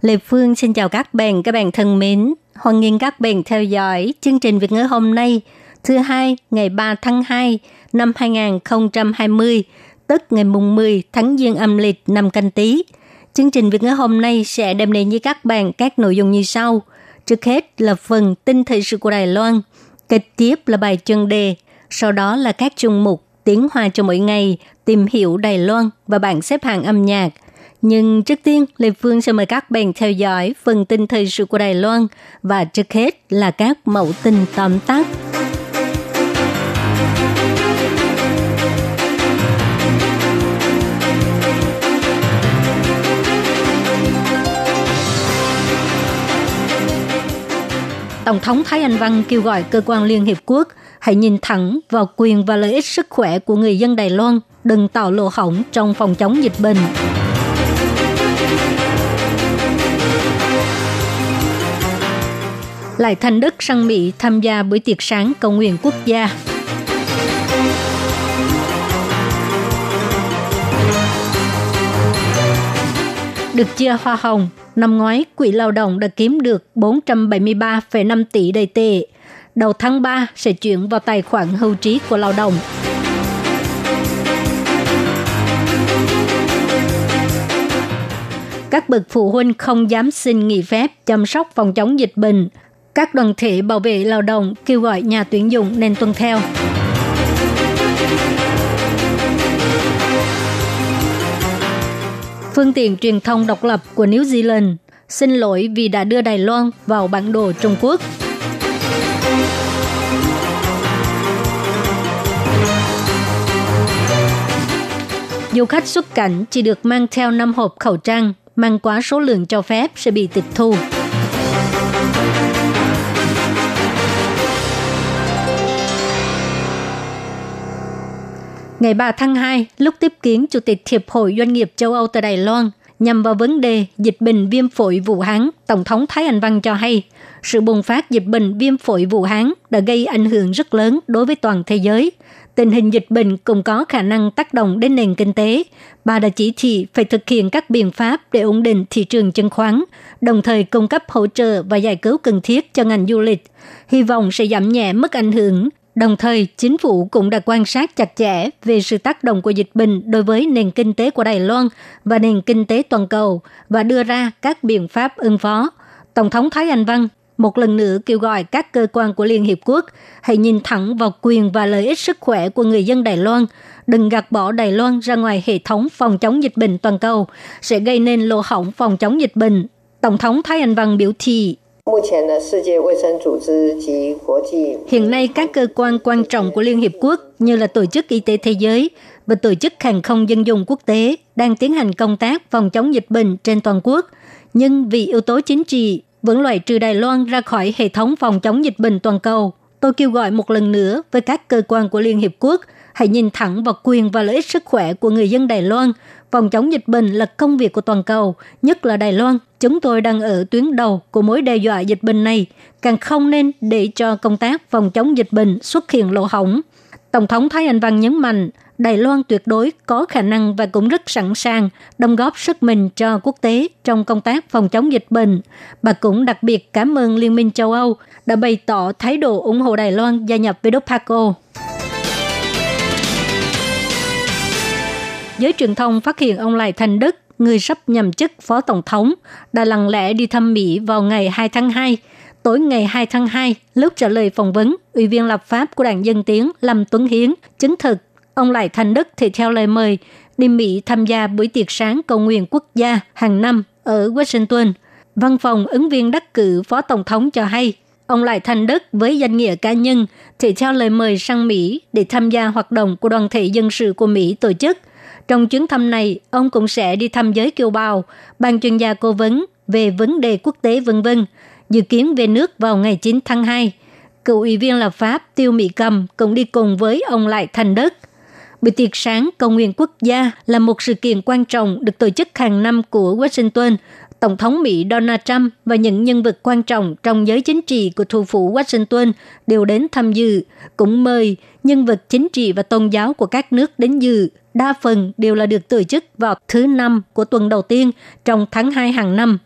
Lê Phương xin chào các bạn, các bạn thân mến. Hoan nghênh các bạn theo dõi chương trình Việt ngữ hôm nay, thứ hai, ngày 3 tháng 2 năm 2020, tức ngày mùng 10 tháng Giêng âm lịch năm canh Tý. Chương trình Việt ngữ hôm nay sẽ đem đến với các bạn các nội dung như sau. Trước hết là phần tin thời sự của Đài Loan, kế tiếp là bài chân đề, sau đó là các chung mục tiếng hoa cho mỗi ngày, tìm hiểu Đài Loan và bảng xếp hạng âm nhạc. Nhưng trước tiên, Lê Phương sẽ mời các bạn theo dõi phần tin thời sự của Đài Loan và trước hết là các mẫu tin tóm tắt. Tổng thống Thái Anh Văn kêu gọi cơ quan Liên Hiệp Quốc hãy nhìn thẳng vào quyền và lợi ích sức khỏe của người dân Đài Loan, đừng tạo lỗ hổng trong phòng chống dịch bệnh. Lại Thanh Đức sang Mỹ tham gia buổi tiệc sáng cầu nguyện quốc gia. Được chia hoa hồng, năm ngoái Quỹ Lao động đã kiếm được 473,5 tỷ đầy tệ. Đầu tháng 3 sẽ chuyển vào tài khoản hưu trí của lao động. Các bậc phụ huynh không dám xin nghỉ phép chăm sóc phòng chống dịch bệnh. Các đoàn thể bảo vệ lao động kêu gọi nhà tuyển dụng nên tuân theo. Phương tiện truyền thông độc lập của New Zealand xin lỗi vì đã đưa Đài Loan vào bản đồ Trung Quốc. Du khách xuất cảnh chỉ được mang theo 5 hộp khẩu trang, mang quá số lượng cho phép sẽ bị tịch thu. Ngày 3 tháng 2, lúc tiếp kiến Chủ tịch Hiệp hội Doanh nghiệp châu Âu tại Đài Loan, nhằm vào vấn đề dịch bệnh viêm phổi Vũ Hán, Tổng thống Thái Anh Văn cho hay, sự bùng phát dịch bệnh viêm phổi Vũ Hán đã gây ảnh hưởng rất lớn đối với toàn thế giới. Tình hình dịch bệnh cũng có khả năng tác động đến nền kinh tế. Bà đã chỉ thị phải thực hiện các biện pháp để ổn định thị trường chứng khoán, đồng thời cung cấp hỗ trợ và giải cứu cần thiết cho ngành du lịch. Hy vọng sẽ giảm nhẹ mức ảnh hưởng Đồng thời, chính phủ cũng đã quan sát chặt chẽ về sự tác động của dịch bệnh đối với nền kinh tế của Đài Loan và nền kinh tế toàn cầu và đưa ra các biện pháp ứng phó. Tổng thống Thái Anh Văn một lần nữa kêu gọi các cơ quan của Liên Hiệp Quốc hãy nhìn thẳng vào quyền và lợi ích sức khỏe của người dân Đài Loan, đừng gạt bỏ Đài Loan ra ngoài hệ thống phòng chống dịch bệnh toàn cầu, sẽ gây nên lỗ hỏng phòng chống dịch bệnh. Tổng thống Thái Anh Văn biểu thị Hiện nay, các cơ quan quan trọng của Liên Hiệp Quốc như là Tổ chức Y tế Thế giới và Tổ chức Hàng không Dân dụng Quốc tế đang tiến hành công tác phòng chống dịch bệnh trên toàn quốc. Nhưng vì yếu tố chính trị vẫn loại trừ Đài Loan ra khỏi hệ thống phòng chống dịch bệnh toàn cầu. Tôi kêu gọi một lần nữa với các cơ quan của Liên Hiệp Quốc hãy nhìn thẳng vào quyền và lợi ích sức khỏe của người dân Đài Loan. Phòng chống dịch bệnh là công việc của toàn cầu, nhất là Đài Loan. Chúng tôi đang ở tuyến đầu của mối đe dọa dịch bệnh này, càng không nên để cho công tác phòng chống dịch bệnh xuất hiện lỗ hổng. Tổng thống Thái Anh Văn nhấn mạnh, Đài Loan tuyệt đối có khả năng và cũng rất sẵn sàng đóng góp sức mình cho quốc tế trong công tác phòng chống dịch bệnh. Bà cũng đặc biệt cảm ơn Liên minh châu Âu đã bày tỏ thái độ ủng hộ Đài Loan gia nhập WPACO. Giới truyền thông phát hiện ông Lại Thành Đức, người sắp nhậm chức phó tổng thống, đã lặng lẽ đi thăm Mỹ vào ngày 2 tháng 2. Tối ngày 2 tháng 2, lúc trả lời phỏng vấn, Ủy viên lập pháp của Đảng Dân Tiến Lâm Tuấn Hiến chứng thực ông Lại Thành Đức thì theo lời mời đi Mỹ tham gia buổi tiệc sáng cầu nguyện quốc gia hàng năm ở Washington. Văn phòng ứng viên đắc cử phó tổng thống cho hay, ông Lại Thành Đức với danh nghĩa cá nhân thì theo lời mời sang Mỹ để tham gia hoạt động của đoàn thể dân sự của Mỹ tổ chức trong chuyến thăm này, ông cũng sẽ đi thăm giới kiều bào, ban chuyên gia cố vấn về vấn đề quốc tế vân vân, dự kiến về nước vào ngày 9 tháng 2. Cựu ủy viên lập pháp Tiêu Mỹ Cầm cũng đi cùng với ông Lại Thành Đất. Bữa tiệc sáng cầu nguyện quốc gia là một sự kiện quan trọng được tổ chức hàng năm của Washington. Tổng thống Mỹ Donald Trump và những nhân vật quan trọng trong giới chính trị của thủ phủ Washington đều đến tham dự, cũng mời nhân vật chính trị và tôn giáo của các nước đến dự. Đa phần đều là được tổ chức vào thứ năm của tuần đầu tiên trong tháng 2 hàng năm.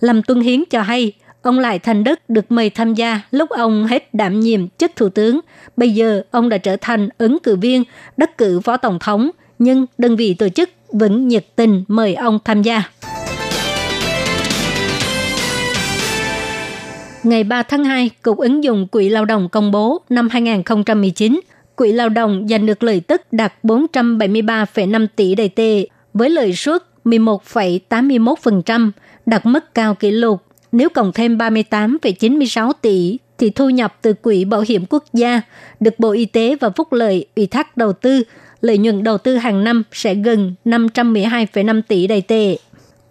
Lâm tuân hiến cho hay, ông Lại Thành Đức được mời tham gia lúc ông hết đảm nhiệm chức thủ tướng. Bây giờ ông đã trở thành ứng cử viên đắc cử phó tổng thống, nhưng đơn vị tổ chức vẫn nhiệt tình mời ông tham gia. Ngày 3 tháng 2, Cục ứng dụng Quỹ lao động công bố năm 2019, Quỹ lao động giành được lợi tức đạt 473,5 tỷ đầy tệ, với lợi suất 11,81%, đạt mức cao kỷ lục. Nếu cộng thêm 38,96 tỷ thì thu nhập từ Quỹ Bảo hiểm Quốc gia được Bộ Y tế và Phúc lợi ủy thác đầu tư, lợi nhuận đầu tư hàng năm sẽ gần 512,5 tỷ đầy tệ.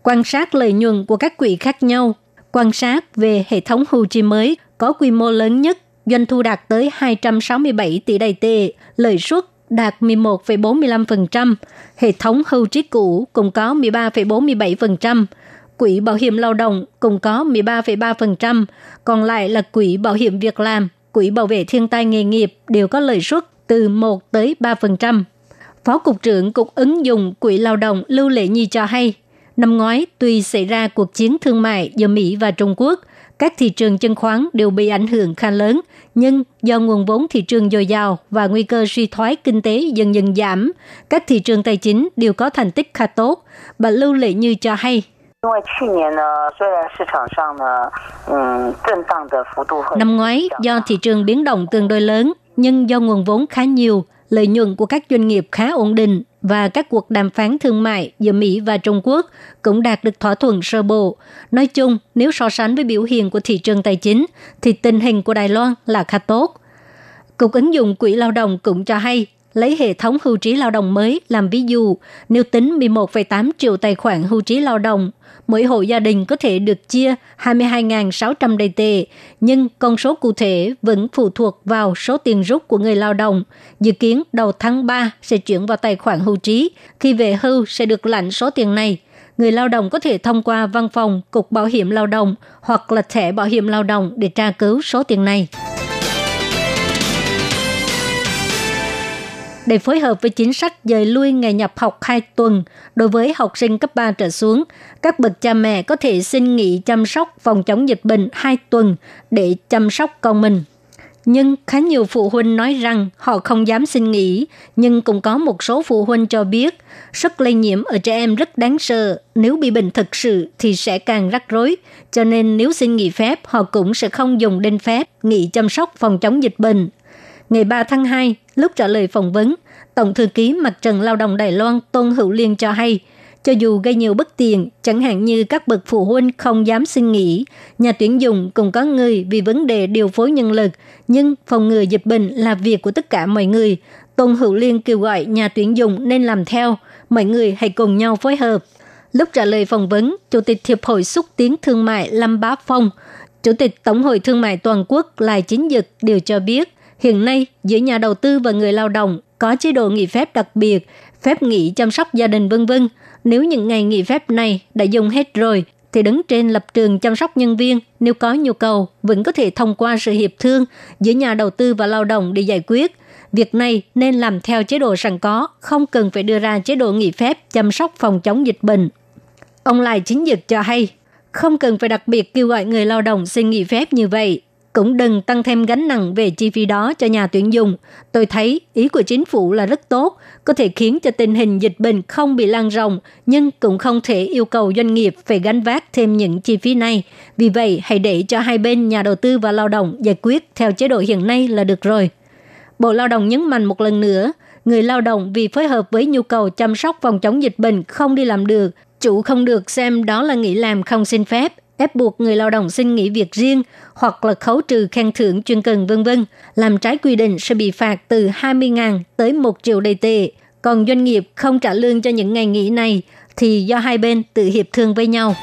Quan sát lợi nhuận của các quỹ khác nhau, quan sát về hệ thống hưu trí mới có quy mô lớn nhất, doanh thu đạt tới 267 tỷ đầy tệ, lợi suất đạt 11,45%, hệ thống hưu trí cũ cũng có 13,47%, quỹ bảo hiểm lao động cũng có 13,3%, còn lại là quỹ bảo hiểm việc làm, quỹ bảo vệ thiên tai nghề nghiệp đều có lợi suất từ 1 tới 3%. Phó Cục trưởng Cục ứng dụng Quỹ Lao động Lưu Lệ Nhi cho hay, Năm ngoái, tuy xảy ra cuộc chiến thương mại giữa Mỹ và Trung Quốc, các thị trường chứng khoán đều bị ảnh hưởng khá lớn, nhưng do nguồn vốn thị trường dồi dào và nguy cơ suy thoái kinh tế dần dần giảm, các thị trường tài chính đều có thành tích khá tốt. Bà Lưu Lệ Như cho hay, Năm ngoái, do thị trường biến động tương đối lớn, nhưng do nguồn vốn khá nhiều, lợi nhuận của các doanh nghiệp khá ổn định và các cuộc đàm phán thương mại giữa Mỹ và Trung Quốc cũng đạt được thỏa thuận sơ bộ. Nói chung, nếu so sánh với biểu hiện của thị trường tài chính, thì tình hình của Đài Loan là khá tốt. Cục ứng dụng Quỹ lao động cũng cho hay, lấy hệ thống hưu trí lao động mới làm ví dụ, nếu tính 11,8 triệu tài khoản hưu trí lao động, mỗi hộ gia đình có thể được chia 22.600 đầy tệ, nhưng con số cụ thể vẫn phụ thuộc vào số tiền rút của người lao động. Dự kiến đầu tháng 3 sẽ chuyển vào tài khoản hưu trí, khi về hưu sẽ được lãnh số tiền này. Người lao động có thể thông qua văn phòng, cục bảo hiểm lao động hoặc là thẻ bảo hiểm lao động để tra cứu số tiền này. Để phối hợp với chính sách dời lui ngày nhập học 2 tuần đối với học sinh cấp 3 trở xuống, các bậc cha mẹ có thể xin nghỉ chăm sóc phòng chống dịch bệnh 2 tuần để chăm sóc con mình. Nhưng khá nhiều phụ huynh nói rằng họ không dám xin nghỉ, nhưng cũng có một số phụ huynh cho biết sức lây nhiễm ở trẻ em rất đáng sợ. Nếu bị bệnh thực sự thì sẽ càng rắc rối, cho nên nếu xin nghỉ phép họ cũng sẽ không dùng đến phép nghỉ chăm sóc phòng chống dịch bệnh. Ngày 3 tháng 2, lúc trả lời phỏng vấn, Tổng thư ký Mặt trận Lao động Đài Loan Tôn Hữu Liên cho hay, cho dù gây nhiều bất tiện, chẳng hạn như các bậc phụ huynh không dám xin nghỉ, nhà tuyển dụng cũng có người vì vấn đề điều phối nhân lực, nhưng phòng ngừa dịch bệnh là việc của tất cả mọi người. Tôn Hữu Liên kêu gọi nhà tuyển dụng nên làm theo, mọi người hãy cùng nhau phối hợp. Lúc trả lời phỏng vấn, Chủ tịch Hiệp hội Xúc tiến Thương mại Lâm Bá Phong, Chủ tịch Tổng hội Thương mại Toàn quốc Lai Chính Dực đều cho biết, hiện nay giữa nhà đầu tư và người lao động có chế độ nghỉ phép đặc biệt, phép nghỉ chăm sóc gia đình vân vân. Nếu những ngày nghỉ phép này đã dùng hết rồi, thì đứng trên lập trường chăm sóc nhân viên, nếu có nhu cầu, vẫn có thể thông qua sự hiệp thương giữa nhà đầu tư và lao động để giải quyết. Việc này nên làm theo chế độ sẵn có, không cần phải đưa ra chế độ nghỉ phép chăm sóc phòng chống dịch bệnh. Ông Lai Chính Dực cho hay, không cần phải đặc biệt kêu gọi người lao động xin nghỉ phép như vậy, cũng đừng tăng thêm gánh nặng về chi phí đó cho nhà tuyển dụng. Tôi thấy ý của chính phủ là rất tốt, có thể khiến cho tình hình dịch bệnh không bị lan rộng, nhưng cũng không thể yêu cầu doanh nghiệp phải gánh vác thêm những chi phí này. Vì vậy, hãy để cho hai bên nhà đầu tư và lao động giải quyết theo chế độ hiện nay là được rồi. Bộ Lao động nhấn mạnh một lần nữa, người lao động vì phối hợp với nhu cầu chăm sóc phòng chống dịch bệnh không đi làm được, chủ không được xem đó là nghỉ làm không xin phép ép buộc người lao động xin nghỉ việc riêng hoặc là khấu trừ khen thưởng chuyên cần vân vân, làm trái quy định sẽ bị phạt từ 20.000 tới 1 triệu đầy tệ. Còn doanh nghiệp không trả lương cho những ngày nghỉ này thì do hai bên tự hiệp thương với nhau.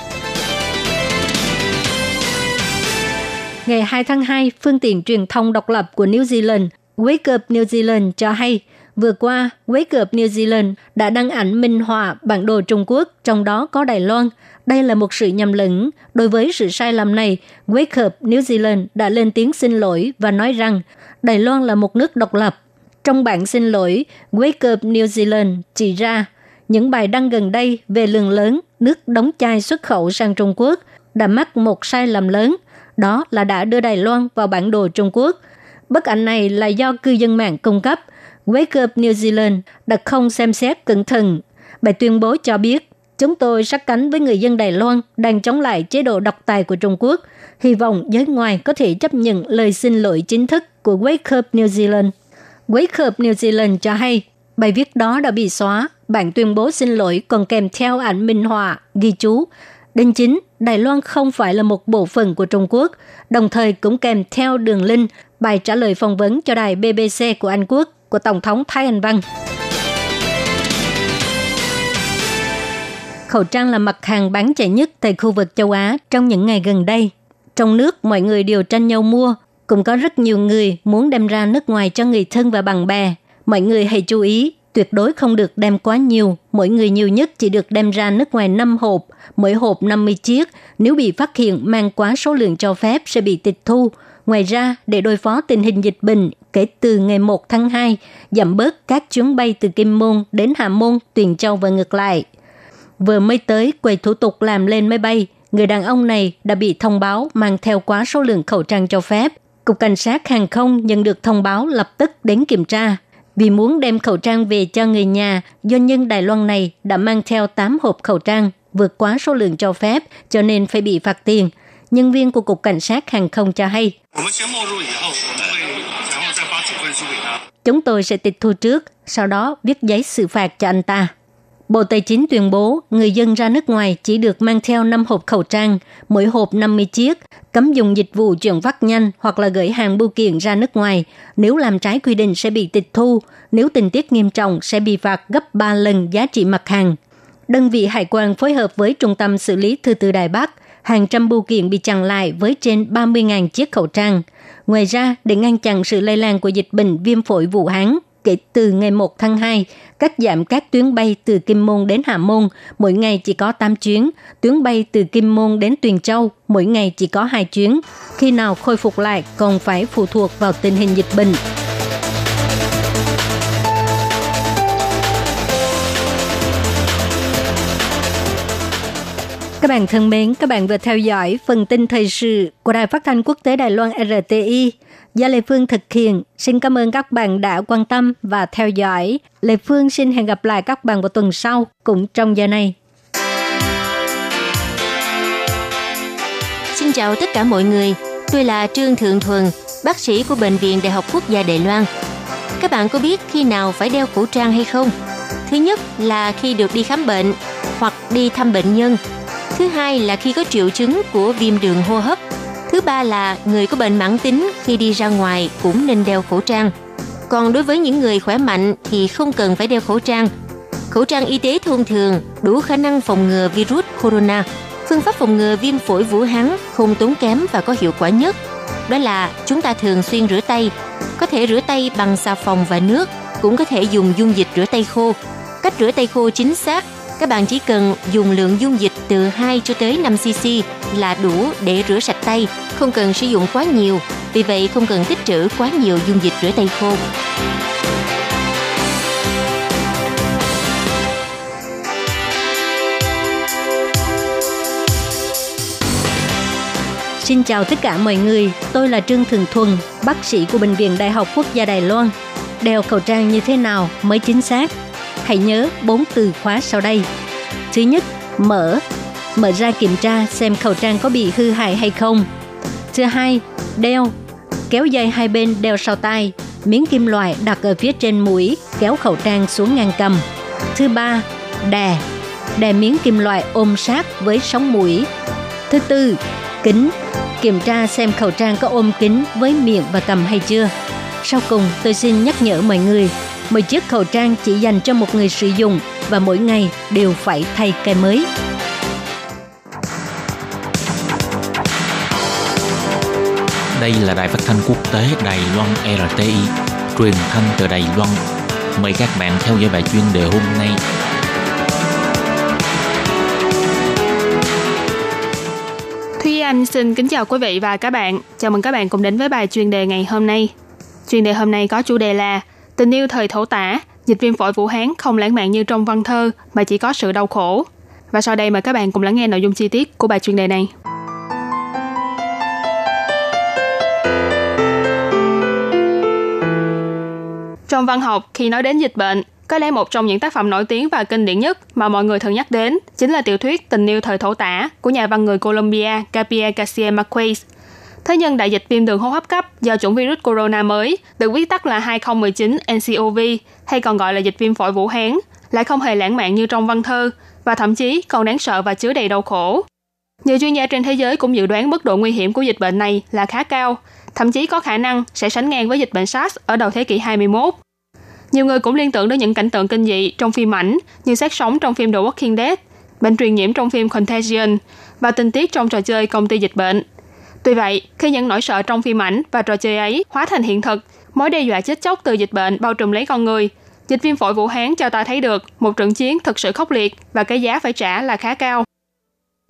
Ngày 2 tháng 2, phương tiện truyền thông độc lập của New Zealand Wake Up New Zealand cho hay, vừa qua Wake Up New Zealand đã đăng ảnh minh họa bản đồ Trung Quốc, trong đó có Đài Loan. Đây là một sự nhầm lẫn. Đối với sự sai lầm này, Wake Up New Zealand đã lên tiếng xin lỗi và nói rằng Đài Loan là một nước độc lập. Trong bản xin lỗi, Wake Up New Zealand chỉ ra những bài đăng gần đây về lượng lớn nước đóng chai xuất khẩu sang Trung Quốc đã mắc một sai lầm lớn, đó là đã đưa Đài Loan vào bản đồ Trung Quốc. Bức ảnh này là do cư dân mạng cung cấp. Wake Up New Zealand đã không xem xét cẩn thận. Bài tuyên bố cho biết, chúng tôi sát cánh với người dân Đài Loan đang chống lại chế độ độc tài của Trung Quốc. Hy vọng giới ngoài có thể chấp nhận lời xin lỗi chính thức của Wake Up New Zealand. Wake Up New Zealand cho hay, bài viết đó đã bị xóa. Bản tuyên bố xin lỗi còn kèm theo ảnh minh họa, ghi chú. Đinh chính, Đài Loan không phải là một bộ phận của Trung Quốc, đồng thời cũng kèm theo đường link bài trả lời phỏng vấn cho đài BBC của Anh Quốc của Tổng thống Thái Anh Văn. Khẩu trang là mặt hàng bán chạy nhất tại khu vực châu Á trong những ngày gần đây. Trong nước, mọi người đều tranh nhau mua, cũng có rất nhiều người muốn đem ra nước ngoài cho người thân và bạn bè. Mọi người hãy chú ý, tuyệt đối không được đem quá nhiều, mỗi người nhiều nhất chỉ được đem ra nước ngoài 5 hộp, mỗi hộp 50 chiếc. Nếu bị phát hiện mang quá số lượng cho phép sẽ bị tịch thu. Ngoài ra, để đối phó tình hình dịch bệnh, kể từ ngày 1 tháng 2, giảm bớt các chuyến bay từ Kim Môn đến Hà Môn, Tuyền Châu và ngược lại. Vừa mới tới quầy thủ tục làm lên máy bay, người đàn ông này đã bị thông báo mang theo quá số lượng khẩu trang cho phép. Cục Cảnh sát Hàng không nhận được thông báo lập tức đến kiểm tra. Vì muốn đem khẩu trang về cho người nhà, doanh nhân Đài Loan này đã mang theo 8 hộp khẩu trang, vượt quá số lượng cho phép, cho nên phải bị phạt tiền. Nhân viên của Cục Cảnh sát Hàng không cho hay. Chúng tôi sẽ tịch thu trước, sau đó viết giấy xử phạt cho anh ta. Bộ Tài chính tuyên bố người dân ra nước ngoài chỉ được mang theo 5 hộp khẩu trang, mỗi hộp 50 chiếc, cấm dùng dịch vụ chuyển phát nhanh hoặc là gửi hàng bưu kiện ra nước ngoài. Nếu làm trái quy định sẽ bị tịch thu, nếu tình tiết nghiêm trọng sẽ bị phạt gấp 3 lần giá trị mặt hàng. Đơn vị hải quan phối hợp với Trung tâm xử lý thư từ Đài Bắc, hàng trăm bưu kiện bị chặn lại với trên 30.000 chiếc khẩu trang. Ngoài ra, để ngăn chặn sự lây lan của dịch bệnh viêm phổi Vũ Hán, kể từ ngày 1 tháng 2, cắt giảm các tuyến bay từ Kim Môn đến Hà Môn, mỗi ngày chỉ có 8 chuyến, tuyến bay từ Kim Môn đến Tuyền Châu, mỗi ngày chỉ có 2 chuyến. Khi nào khôi phục lại còn phải phụ thuộc vào tình hình dịch bệnh. Các bạn thân mến, các bạn vừa theo dõi phần tin thời sự của Đài Phát thanh Quốc tế Đài Loan RTI do Lê Phương thực hiện. Xin cảm ơn các bạn đã quan tâm và theo dõi. Lê Phương xin hẹn gặp lại các bạn vào tuần sau cũng trong giờ này. Xin chào tất cả mọi người. Tôi là Trương Thượng Thuần, bác sĩ của Bệnh viện Đại học Quốc gia Đài Loan. Các bạn có biết khi nào phải đeo khẩu trang hay không? Thứ nhất là khi được đi khám bệnh hoặc đi thăm bệnh nhân. Thứ hai là khi có triệu chứng của viêm đường hô hấp Thứ ba là người có bệnh mãn tính khi đi ra ngoài cũng nên đeo khẩu trang. Còn đối với những người khỏe mạnh thì không cần phải đeo khẩu trang. Khẩu trang y tế thông thường đủ khả năng phòng ngừa virus corona. Phương pháp phòng ngừa viêm phổi Vũ Hán không tốn kém và có hiệu quả nhất. Đó là chúng ta thường xuyên rửa tay. Có thể rửa tay bằng xà phòng và nước, cũng có thể dùng dung dịch rửa tay khô. Cách rửa tay khô chính xác các bạn chỉ cần dùng lượng dung dịch từ 2 cho tới 5 cc là đủ để rửa sạch tay, không cần sử dụng quá nhiều. Vì vậy không cần tích trữ quá nhiều dung dịch rửa tay khô. Xin chào tất cả mọi người, tôi là Trương Thường Thuần, bác sĩ của Bệnh viện Đại học Quốc gia Đài Loan. Đeo khẩu trang như thế nào mới chính xác? Hãy nhớ bốn từ khóa sau đây. Thứ nhất, mở. Mở ra kiểm tra xem khẩu trang có bị hư hại hay không. Thứ hai, đeo. Kéo dây hai bên đeo sau tai miếng kim loại đặt ở phía trên mũi, kéo khẩu trang xuống ngang cầm. Thứ ba, đè. Đè miếng kim loại ôm sát với sống mũi. Thứ tư, kính. Kiểm tra xem khẩu trang có ôm kính với miệng và cầm hay chưa. Sau cùng, tôi xin nhắc nhở mọi người 10 chiếc khẩu trang chỉ dành cho một người sử dụng và mỗi ngày đều phải thay cái mới. Đây là đài phát thanh quốc tế Đài Loan RTI, truyền thanh từ Đài Loan. Mời các bạn theo dõi bài chuyên đề hôm nay. Thúy Anh xin kính chào quý vị và các bạn. Chào mừng các bạn cùng đến với bài chuyên đề ngày hôm nay. Chuyên đề hôm nay có chủ đề là Tình yêu thời thổ tả, dịch viêm phổi Vũ Hán không lãng mạn như trong văn thơ mà chỉ có sự đau khổ. Và sau đây mời các bạn cùng lắng nghe nội dung chi tiết của bài chuyên đề này. Trong văn học, khi nói đến dịch bệnh, có lẽ một trong những tác phẩm nổi tiếng và kinh điển nhất mà mọi người thường nhắc đến chính là tiểu thuyết Tình yêu thời thổ tả của nhà văn người Colombia Gabriel Garcia Marquez. Thế nhưng đại dịch viêm đường hô hấp cấp do chủng virus corona mới, được viết tắt là 2019 NCOV, hay còn gọi là dịch viêm phổi Vũ Hán, lại không hề lãng mạn như trong văn thơ, và thậm chí còn đáng sợ và chứa đầy đau khổ. Nhiều chuyên gia trên thế giới cũng dự đoán mức độ nguy hiểm của dịch bệnh này là khá cao, thậm chí có khả năng sẽ sánh ngang với dịch bệnh SARS ở đầu thế kỷ 21. Nhiều người cũng liên tưởng đến những cảnh tượng kinh dị trong phim ảnh như xác sống trong phim The Walking Dead, bệnh truyền nhiễm trong phim Contagion và tình tiết trong trò chơi công ty dịch bệnh vì vậy, khi những nỗi sợ trong phim ảnh và trò chơi ấy hóa thành hiện thực, mối đe dọa chết chóc từ dịch bệnh bao trùm lấy con người, dịch viêm phổi Vũ Hán cho ta thấy được một trận chiến thực sự khốc liệt và cái giá phải trả là khá cao.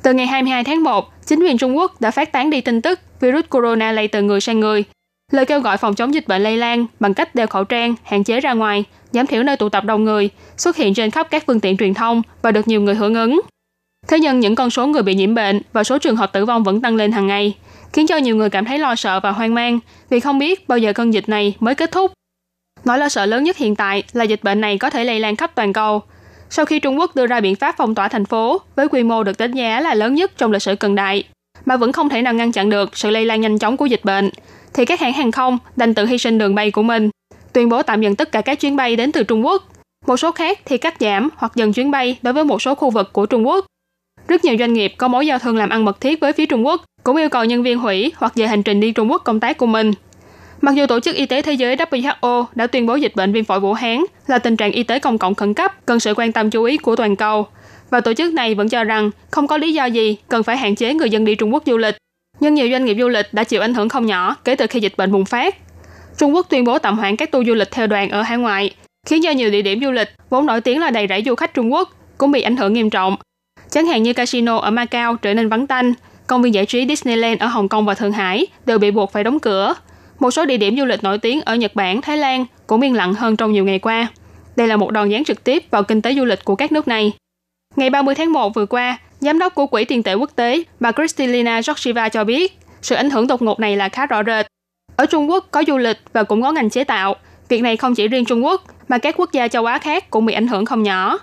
Từ ngày 22 tháng 1, chính quyền Trung Quốc đã phát tán đi tin tức virus corona lây từ người sang người Lời kêu gọi phòng chống dịch bệnh lây lan bằng cách đeo khẩu trang, hạn chế ra ngoài, giảm thiểu nơi tụ tập đông người, xuất hiện trên khắp các phương tiện truyền thông và được nhiều người hưởng ứng. Thế nhưng những con số người bị nhiễm bệnh và số trường hợp tử vong vẫn tăng lên hàng ngày, khiến cho nhiều người cảm thấy lo sợ và hoang mang vì không biết bao giờ cơn dịch này mới kết thúc. Nỗi lo sợ lớn nhất hiện tại là dịch bệnh này có thể lây lan khắp toàn cầu. Sau khi Trung Quốc đưa ra biện pháp phong tỏa thành phố với quy mô được đánh giá là lớn nhất trong lịch sử cận đại, mà vẫn không thể nào ngăn chặn được sự lây lan nhanh chóng của dịch bệnh, thì các hãng hàng không đành tự hy sinh đường bay của mình, tuyên bố tạm dừng tất cả các chuyến bay đến từ Trung Quốc. Một số khác thì cắt giảm hoặc dừng chuyến bay đối với một số khu vực của Trung Quốc. Rất nhiều doanh nghiệp có mối giao thương làm ăn mật thiết với phía Trung Quốc cũng yêu cầu nhân viên hủy hoặc dời hành trình đi Trung Quốc công tác của mình. Mặc dù Tổ chức Y tế Thế giới WHO đã tuyên bố dịch bệnh viêm phổi Vũ Hán là tình trạng y tế công cộng khẩn cấp cần sự quan tâm chú ý của toàn cầu, và tổ chức này vẫn cho rằng không có lý do gì cần phải hạn chế người dân đi Trung Quốc du lịch nhưng nhiều doanh nghiệp du lịch đã chịu ảnh hưởng không nhỏ kể từ khi dịch bệnh bùng phát. Trung Quốc tuyên bố tạm hoãn các tour du lịch theo đoàn ở hải ngoại, khiến cho nhiều địa điểm du lịch vốn nổi tiếng là đầy rẫy du khách Trung Quốc cũng bị ảnh hưởng nghiêm trọng. Chẳng hạn như casino ở Macau trở nên vắng tanh, công viên giải trí Disneyland ở Hồng Kông và Thượng Hải đều bị buộc phải đóng cửa. Một số địa điểm du lịch nổi tiếng ở Nhật Bản, Thái Lan cũng yên lặng hơn trong nhiều ngày qua. Đây là một đòn giáng trực tiếp vào kinh tế du lịch của các nước này. Ngày 30 tháng 1 vừa qua, Giám đốc của Quỹ tiền tệ quốc tế, bà Kristalina Georgieva cho biết, sự ảnh hưởng đột ngột này là khá rõ rệt. Ở Trung Quốc có du lịch và cũng có ngành chế tạo. Việc này không chỉ riêng Trung Quốc, mà các quốc gia châu Á khác cũng bị ảnh hưởng không nhỏ.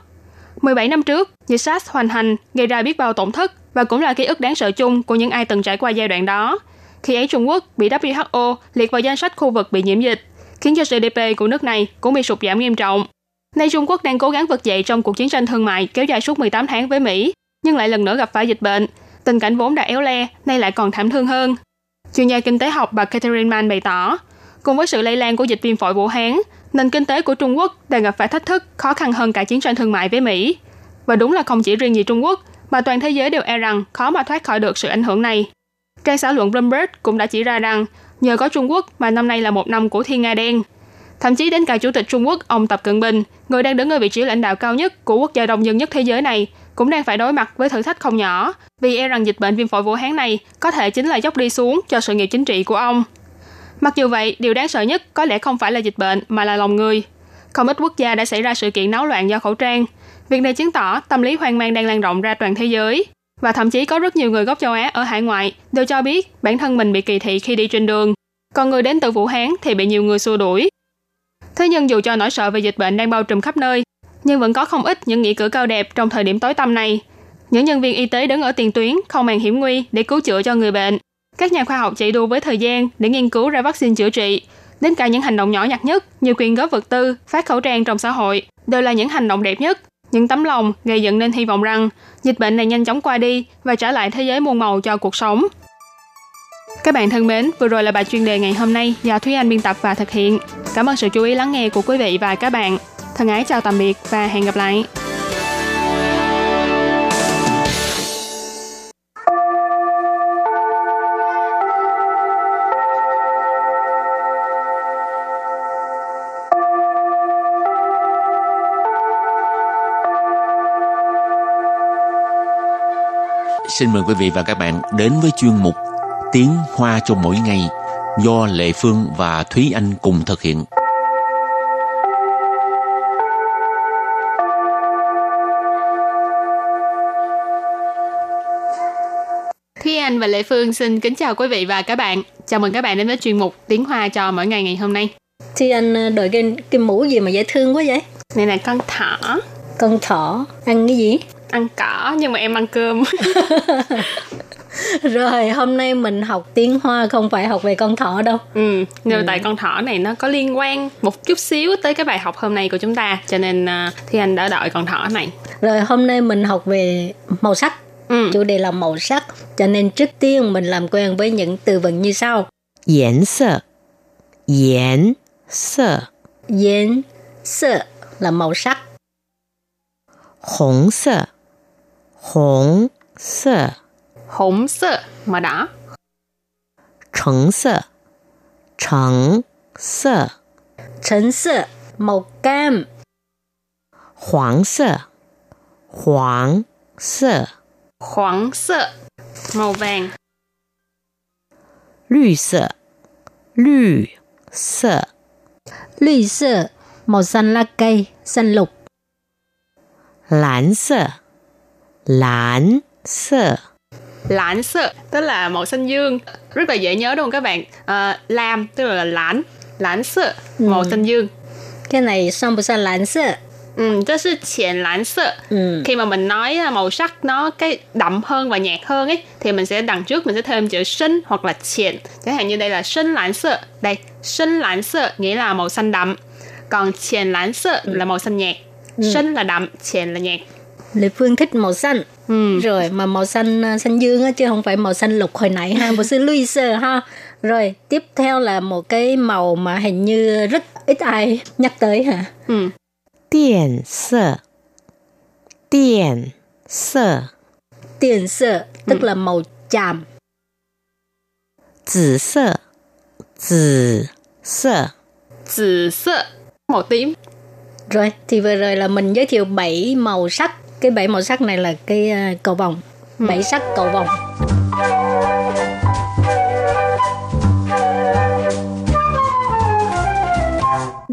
17 năm trước, dịch SARS hoành hành, gây ra biết bao tổn thất và cũng là ký ức đáng sợ chung của những ai từng trải qua giai đoạn đó. Khi ấy Trung Quốc bị WHO liệt vào danh sách khu vực bị nhiễm dịch, khiến cho GDP của nước này cũng bị sụt giảm nghiêm trọng. Nay Trung Quốc đang cố gắng vực dậy trong cuộc chiến tranh thương mại kéo dài suốt 18 tháng với Mỹ nhưng lại lần nữa gặp phải dịch bệnh. Tình cảnh vốn đã éo le, nay lại còn thảm thương hơn. Chuyên gia kinh tế học bà Catherine Mann bày tỏ, cùng với sự lây lan của dịch viêm phổi Vũ Hán, nền kinh tế của Trung Quốc đang gặp phải thách thức khó khăn hơn cả chiến tranh thương mại với Mỹ. Và đúng là không chỉ riêng gì Trung Quốc, mà toàn thế giới đều e rằng khó mà thoát khỏi được sự ảnh hưởng này. Trang xã luận Bloomberg cũng đã chỉ ra rằng nhờ có Trung Quốc mà năm nay là một năm của thiên nga đen. Thậm chí đến cả Chủ tịch Trung Quốc ông Tập Cận Bình, người đang đứng ở vị trí lãnh đạo cao nhất của quốc gia đông dân nhất thế giới này, cũng đang phải đối mặt với thử thách không nhỏ vì e rằng dịch bệnh viêm phổi Vũ Hán này có thể chính là dốc đi xuống cho sự nghiệp chính trị của ông. Mặc dù vậy, điều đáng sợ nhất có lẽ không phải là dịch bệnh mà là lòng người. Không ít quốc gia đã xảy ra sự kiện náo loạn do khẩu trang. Việc này chứng tỏ tâm lý hoang mang đang lan rộng ra toàn thế giới. Và thậm chí có rất nhiều người gốc châu Á ở hải ngoại đều cho biết bản thân mình bị kỳ thị khi đi trên đường. Còn người đến từ Vũ Hán thì bị nhiều người xua đuổi. Thế nhưng dù cho nỗi sợ về dịch bệnh đang bao trùm khắp nơi, nhưng vẫn có không ít những nghĩa cử cao đẹp trong thời điểm tối tăm này. Những nhân viên y tế đứng ở tiền tuyến không màng hiểm nguy để cứu chữa cho người bệnh. Các nhà khoa học chạy đua với thời gian để nghiên cứu ra vaccine chữa trị. Đến cả những hành động nhỏ nhặt nhất như quyên góp vật tư, phát khẩu trang trong xã hội đều là những hành động đẹp nhất. Những tấm lòng gây dựng nên hy vọng rằng dịch bệnh này nhanh chóng qua đi và trả lại thế giới muôn màu cho cuộc sống. Các bạn thân mến, vừa rồi là bài chuyên đề ngày hôm nay do Thúy Anh biên tập và thực hiện. Cảm ơn sự chú ý lắng nghe của quý vị và các bạn. Thân ái chào tạm biệt và hẹn gặp lại. Xin mời quý vị và các bạn đến với chuyên mục Tiếng Hoa cho mỗi ngày do Lệ Phương và Thúy Anh cùng thực hiện. Thúy Anh và Lệ Phương xin kính chào quý vị và các bạn. Chào mừng các bạn đến với chuyên mục Tiếng Hoa cho mỗi ngày ngày hôm nay. Thì anh ờ, đội cái, cái mũ gì mà dễ thương quá vậy? Này là con thỏ, Con thỏ ăn cái gì? ăn cỏ nhưng mà em ăn cơm. Rồi hôm nay mình học tiếng hoa không phải học về con thỏ đâu. Ừ nhưng ừ. tại con thỏ này nó có liên quan một chút xíu tới cái bài học hôm nay của chúng ta cho nên à, uh, thì anh đã đợi con thỏ này. Rồi hôm nay mình học về màu sắc. Ừ. chủ đề là màu sắc cho nên trước tiên mình làm quen với những từ vựng như sau. Yến sơ. Yến sơ. Yến sơ là màu sắc. Hồng sơ. 红色，红色， Hỗn sơ, màu đỏ. 橙色，橙色， Trấn sợ màu cam. 黄色，黄色， Khoáng sơ, màu vàng. 绿色，绿色， Lùi sợ màu xanh lá cây, xanh lục. 蓝色， 蓝色，Lãnh sơ, tức là màu xanh dương. Rất là dễ nhớ đúng không các bạn? À, lam, tức là lãnh. Lãnh sơ, màu xanh dương. Cái này xong bữa lãnh sợ. Ừ, đó là triển lãnh sơ. Ừ. Khi mà mình nói à, màu sắc nó cái đậm hơn và nhạt hơn ấy thì mình sẽ đằng trước mình sẽ thêm chữ sinh hoặc là triển. Chẳng hạn như đây là sinh lãnh sơ. Đây, sinh lãnh sơ nghĩa là màu xanh đậm. Còn triển lãnh sơ là màu xanh nhạt. Sinh là đậm, triển là nhạt. Lê Phương thích màu xanh. Ừ. Rồi mà màu xanh à, xanh dương á chứ không phải màu xanh lục hồi nãy ha, một sư lùi sơ ha. Rồi tiếp theo là một cái màu mà hình như rất ít ai nhắc tới hả? Ừ. 靛色，靛色， Tiền sơ tức là màu chàm. 紫色，紫色， 紫sơ, màu tím. Rồi thì vừa rồi là mình giới thiệu 7 màu sắc. Cái 7 màu sắc này là cái à, cầu vồng. 7 sắc cầu vồng.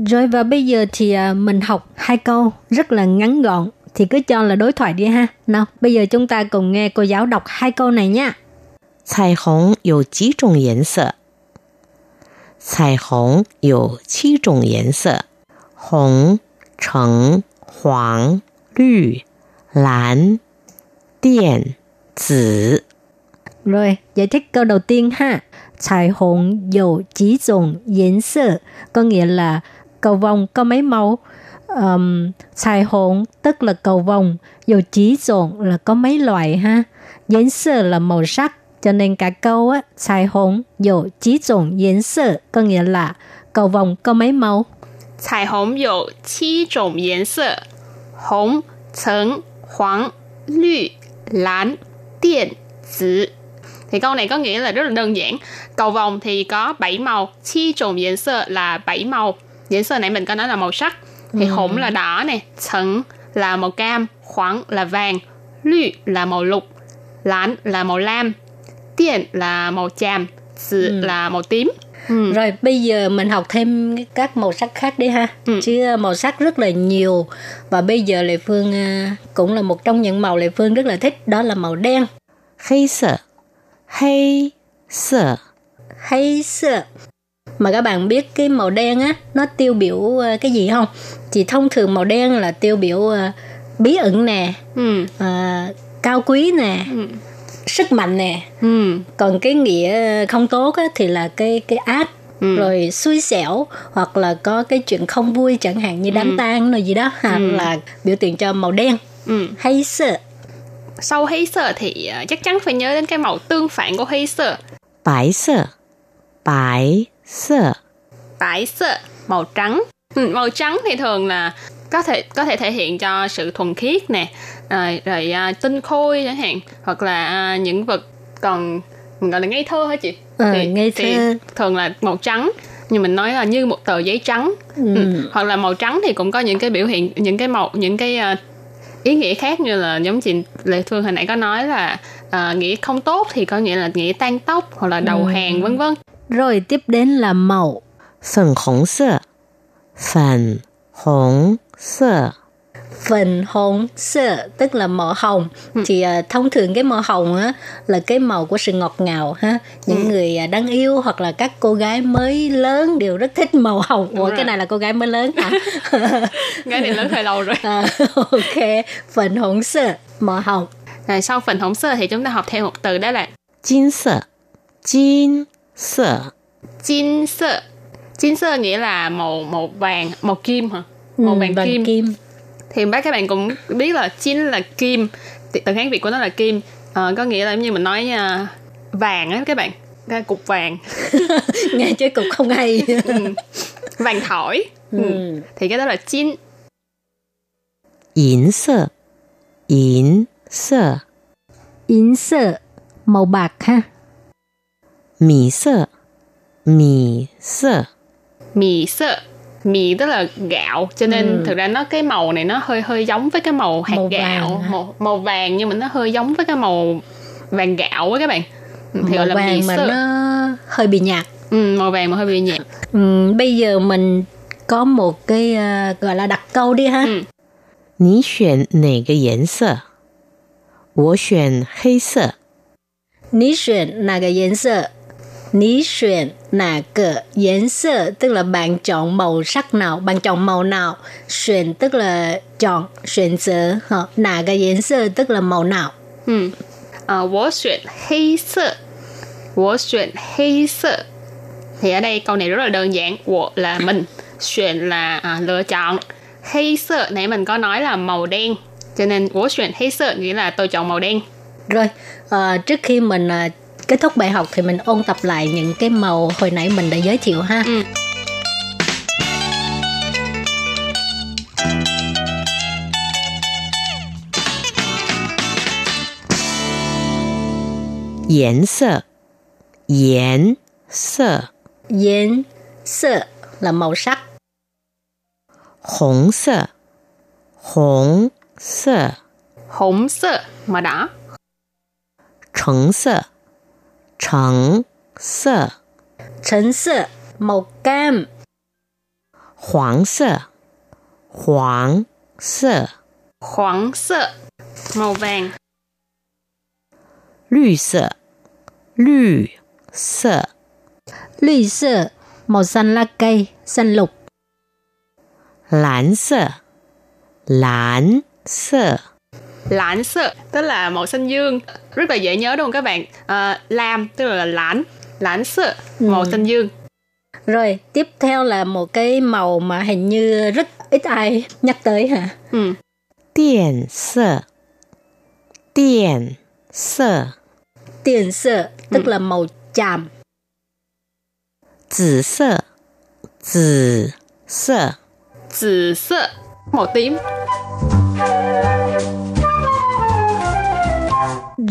Rồi và bây giờ thì à, mình học hai câu rất là ngắn gọn thì cứ cho là đối thoại đi ha. Nào, bây giờ chúng ta cùng nghe cô giáo đọc hai câu này nha. 彩虹有几种颜色？彩虹有七种颜色：红、橙、黄、绿、 蓝、靛、紫。 Rồi, giải thích câu đầu tiên ha.彩虹有几种颜色 có nghĩa là cầu vồng có mấy màu. Um, 彩虹 tức là cầu vồng, dầu chỉ trộn là có mấy loại ha.颜色 là màu sắc, cho nên cả câu á, 彩虹有几种颜色 có nghĩa là cầu vồng có mấy màu. 彩虹有七种颜色：红、橙、 Hoàng, lü, lán, điện, tử. Thì câu này có nghĩa là rất là đơn giản. Cầu vòng thì có 7 màu, chi trùng diễn sơ là 7 màu. Diễn sơ nãy mình có nói là màu sắc. Thì ừ. là đỏ nè, sần là màu cam, khoảng là vàng, lü là màu lục, lán là màu lam, điện là màu chàm, tử ừ. là màu tím. Ừ. rồi bây giờ mình học thêm các màu sắc khác đi ha. Ừ. chứ ờ, màu sắc rất là nhiều. Và bây giờ lệ phương ờ, cũng là một trong những màu lệ phương rất là thích đó là màu đen. Hay sợ. Hay sợ. Hay sợ. Mà các bạn biết cái màu đen á nó tiêu biểu ờ, cái gì không? Thì thông thường màu đen là tiêu biểu bí ẩn nè ừ. à, cao quý nè ừ sức mạnh nè ừ. còn cái nghĩa không tốt á, thì là cái cái ác Ừ. rồi xui xẻo hoặc là có cái chuyện không vui chẳng hạn như ừ. đám ừ. tang rồi gì đó hoặc ừ. là biểu tượng cho màu đen ừ. hay sợ sau hay sợ thì ờ, chắc chắn phải nhớ đến cái màu tương phản của hay sợ bãi sợ bãi sợ bãi sợ màu trắng ừ, màu trắng thì thường là có thể có thể thể hiện cho sự thuần khiết nè à, rồi à, tinh khôi chẳng hạn hoặc là à, những vật còn mình gọi là ngây thơ hả chị ừ, thì, ngây thơ. thì thường là màu trắng nhưng mình nói là như một tờ giấy trắng ừ. Ừ. hoặc là màu trắng thì cũng có những cái biểu hiện những cái màu những cái uh, ý nghĩa khác như là giống chị lệ phương hồi nãy có nói là à, uh, nghĩa không tốt thì có nghĩa là nghĩ tan tóc hoặc là đầu ừ. hàng vân vân rồi tiếp đến là màu sần khổng sơ phản hồng 色， Phần hồng sơ tức là màu hồng thì à, thông thường cái màu hồng á là cái màu của sự ngọt ngào ha những người à, đáng yêu hoặc là các cô gái mới lớn đều rất thích màu hồng Ủa rồi. cái này là cô gái mới lớn hả Cái này lớn hơi lâu rồi. à, ok phần hồng sơ màu hồng Rồi sau phần hồng sơ thì chúng ta học thêm một từ đó là 金色，金色， chín sơ. Chín sơ nghĩa là màu màu vàng, màu kim hả? màu vàng, vàng kim. kim. Thì bác các bạn cũng biết là chín là kim. Từ hán việt của nó là kim. À, có nghĩa là như mình nói uh, vàng á các bạn. Cái cục vàng. Nghe chơi cục không hay. Ừ. vàng thỏi. Ừ. ừ. thì cái đó là chín yến sơ. Yến sơ. Yến sơ màu bạc ha. Mì sơ. Mì sơ. Mì sơ mì tức là gạo cho nên thực ra nó cái màu này nó hơi hơi giống với cái màu hạt Màu gạo vàng hả? màu màu vàng nhưng mà nó hơi giống với cái màu vàng gạo á các bạn thì màu gọi là mì vàng mà sơ nó hơi bị nhạt ừ, màu vàng mà hơi bị nhạt ừ, bây giờ mình có một cái à, gọi là đặt câu đi ha Ừ. 你选哪个颜色？我选黑色。 Ní xuyên là cái颜色 Ní xuyên nà cờ yến sơ tức là bạn chọn màu sắc nào, bạn chọn màu nào. Xuyên tức là chọn, xuyên sơ. Nà cái yến sơ tức là màu nào. Ừ. À, wo xuyên hây sơ. Wo xuyên hây sơ. Thì ở đây câu này rất là đơn giản. Wo là mình. Xuyên là à, lựa chọn. Hây sơ nãy mình có nói là màu đen. Cho nên wo xuyên hây sơ nghĩa là tôi chọn màu đen. Rồi, à, trước khi mình à, kết thúc bài học thì mình ôn tập lại những cái màu hồi nãy mình đã giới thiệu ha. Ừ. Yến sơ. Yến sơ. Yến sơ là màu sắc. Hồng sơ. Hồng sơ. Hồng sơ màu đỏ Trắng sơ. 橙色，橙色， Trấn sơ màu cam. 黄色，黄色， khoáng sơ màu vàng 绿色，绿色， Lùi sơ màu xanh lá cây, xanh lục. 蓝色，蓝色， lãnh sơ tức là màu xanh dương rất là dễ nhớ đúng không các bạn à, lam tức là lãnh lãnh sơ màu xanh dương Rồi, tiếp theo là một cái màu mà hình như rất ít ai nhắc tới hả? ừ. 靛色，靛色， Tiền sơ tức là màu chàm. 紫色，紫色， 紫sơ màu tím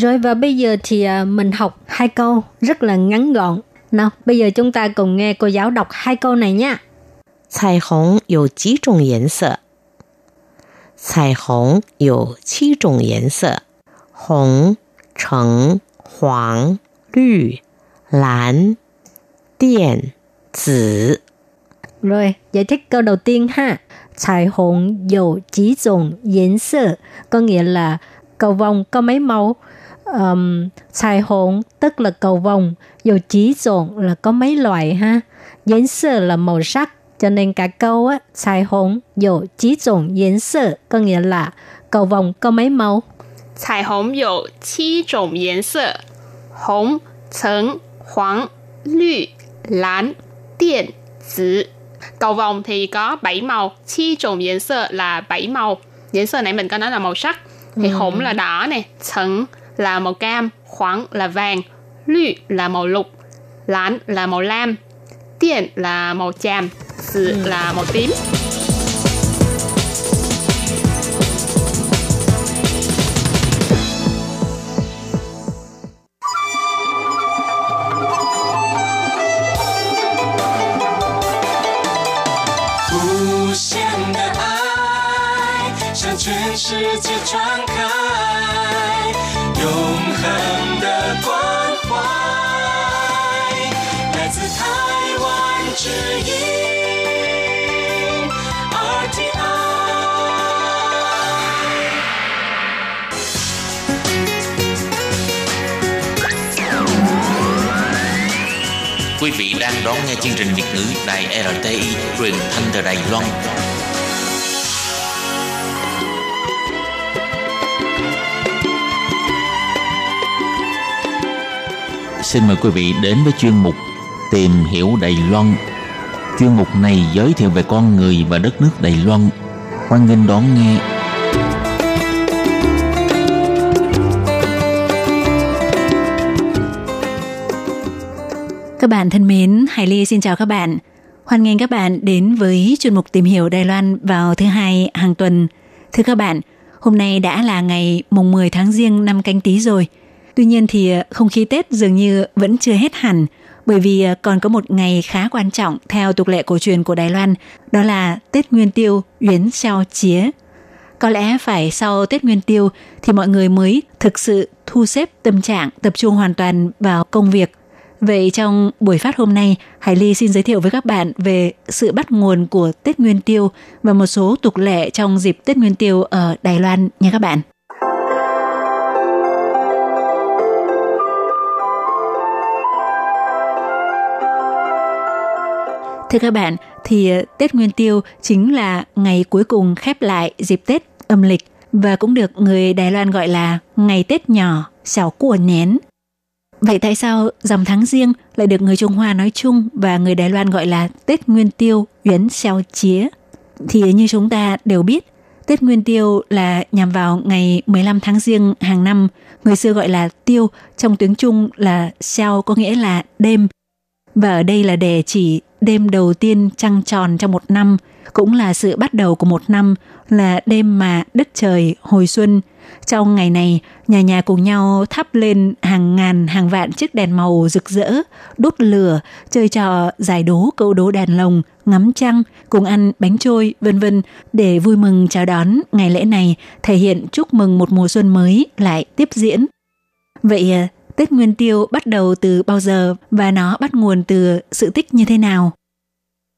Rồi và bây giờ thì à, mình học hai câu rất là ngắn gọn. Nào, bây giờ chúng ta cùng nghe cô giáo đọc hai câu này nha. 彩虹有几种颜色？彩虹有七种颜色：红、橙、黄、绿、蓝、靛、紫。 Rồi, giải thích câu đầu tiên ha.彩虹有几种颜色 có nghĩa là cầu vồng có mấy màu. um, xài hồn tức là cầu vồng dầu chỉ dồn là có mấy loại ha. Diễn sơ là màu sắc cho nên cả câu á xài hồn dầu chỉ dồn diễn sơ có nghĩa là cầu vồng có mấy màu? Xài hồn dầu chỉ dồn diễn sơ hồng trắng hoàng lü lán điện tử. Cầu vồng thì có 7 màu chi trùng diễn sơ là 7 màu. Diễn sơ này mình có nói là màu sắc thì ừ. là đỏ này, trắng là màu cam, khoáng là vàng, lü là màu lục, lãn là màu lam, tiền là màu chàm, sự ừ. là màu tím. Quý vị đang đón nghe chương trình Việt ngữ Đài RTI truyền thanh từ Đài Loan. Xin mời quý vị đến với chuyên mục Tìm hiểu Đài Loan. Chuyên mục này giới thiệu về con người và đất nước Đài Loan. Hoan nghênh đón nghe. Các bạn thân mến, Hải Ly xin chào các bạn. Hoan nghênh các bạn đến với chuyên mục tìm hiểu Đài Loan vào thứ hai hàng tuần. Thưa các bạn, hôm nay đã là ngày mùng 10 tháng riêng năm canh tí rồi. Tuy nhiên thì không khí Tết dường như vẫn chưa hết hẳn bởi vì ờ, còn có một ngày khá quan trọng theo tục lệ cổ truyền của Đài Loan, đó là Tết Nguyên Tiêu Yến Xeo Chía. Có lẽ phải sau Tết Nguyên Tiêu thì mọi người mới thực sự thu xếp tâm trạng, tập trung hoàn toàn vào công việc Vậy trong buổi phát hôm nay, Hải Ly xin giới thiệu với các bạn về sự bắt nguồn của Tết Nguyên Tiêu và một số tục lệ trong dịp Tết Nguyên Tiêu ở Đài Loan nha các bạn. Thưa các bạn, thì ờ, Tết Nguyên Tiêu chính là ngày cuối cùng khép lại dịp Tết âm lịch và cũng được người Đài Loan gọi là ngày Tết nhỏ, xảo của nén – Vậy tại sao dòng tháng riêng lại được người Trung Hoa nói chung và người Đài Loan gọi là Tết Nguyên Tiêu, Yến Xeo Chía? Thì ờ, như chúng ta đều biết, Tết Nguyên Tiêu là nhằm vào ngày 15 tháng riêng hàng năm, người xưa gọi là tiêu, trong tiếng Trung là xeo có nghĩa là đêm. Và ở đây là để chỉ đêm đầu tiên trăng tròn trong một năm, cũng là sự bắt đầu của một năm, là đêm mà đất trời hồi xuân, trong ngày này, nhà nhà cùng nhau thắp lên hàng ngàn hàng vạn chiếc đèn màu rực rỡ, đốt lửa, chơi trò giải đố câu đố đèn lồng, ngắm trăng, cùng ăn bánh trôi, vân vân để vui mừng chào đón ngày lễ này, thể hiện chúc mừng một mùa xuân mới lại tiếp diễn. Vậy à, Tết Nguyên Tiêu bắt đầu từ bao giờ và nó bắt nguồn từ sự tích như thế nào?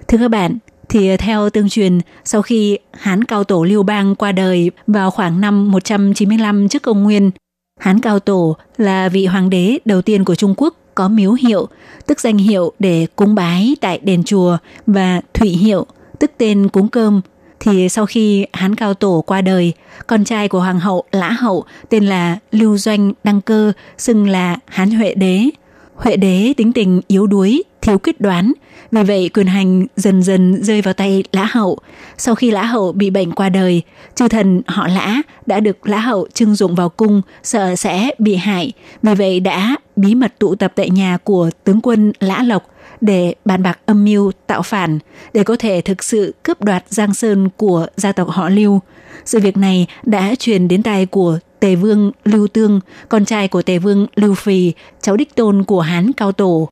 Thưa các bạn, thì theo tương truyền, sau khi Hán Cao Tổ Lưu Bang qua đời vào khoảng năm 195 trước công nguyên, Hán Cao Tổ là vị hoàng đế đầu tiên của Trung Quốc có miếu hiệu, tức danh hiệu để cúng bái tại đền chùa và thủy hiệu, tức tên cúng cơm. Thì sau khi Hán Cao Tổ qua đời, con trai của Hoàng hậu Lã Hậu tên là Lưu Doanh Đăng Cơ, xưng là Hán Huệ Đế. Huệ Đế tính tình yếu đuối, thiếu quyết đoán, vì vậy quyền hành dần dần rơi vào tay Lã Hậu. Sau khi Lã Hậu bị bệnh qua đời, chư thần họ Lã đã được Lã Hậu trưng dụng vào cung, sợ sẽ bị hại. Vì vậy đã bí mật tụ tập tại nhà của tướng quân Lã Lộc để bàn bạc âm mưu tạo phản để có thể thực sự cướp đoạt Giang Sơn của gia tộc họ Lưu. Sự việc này đã truyền đến tai của Tề Vương Lưu Tương, con trai của Tề Vương Lưu Phì, cháu đích tôn của Hán Cao Tổ.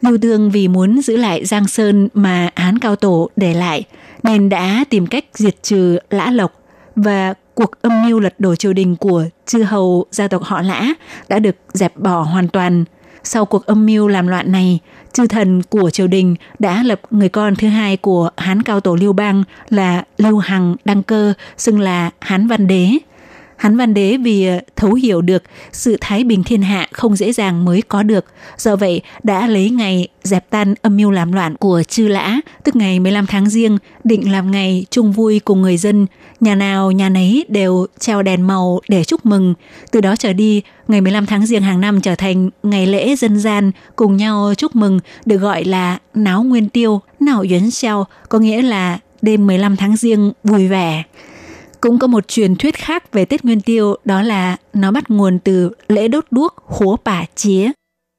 Lưu Tương vì muốn giữ lại Giang Sơn mà Hán Cao Tổ để lại, nên đã tìm cách diệt trừ Lã Lộc và cuộc âm mưu lật đổ triều đình của chư hầu gia tộc họ Lã đã được dẹp bỏ hoàn toàn. Sau cuộc âm mưu làm loạn này, chư thần của triều đình đã lập người con thứ hai của Hán Cao Tổ Lưu Bang là Lưu Hằng đăng cơ, xưng là Hán Văn Đế – Hán Văn Đế vì ờ, thấu hiểu được sự thái bình thiên hạ không dễ dàng mới có được, do vậy đã lấy ngày dẹp tan âm mưu làm loạn của chư lã, tức ngày 15 tháng riêng, định làm ngày chung vui cùng người dân. Nhà nào nhà nấy đều treo đèn màu để chúc mừng. Từ đó trở đi, ngày 15 tháng riêng hàng năm trở thành ngày lễ dân gian cùng nhau chúc mừng được gọi là náo nguyên tiêu, náo yến xeo, có nghĩa là đêm 15 tháng riêng vui vẻ. Cũng có một truyền thuyết khác về Tết Nguyên Tiêu đó là nó bắt nguồn từ lễ đốt đuốc húa bà chía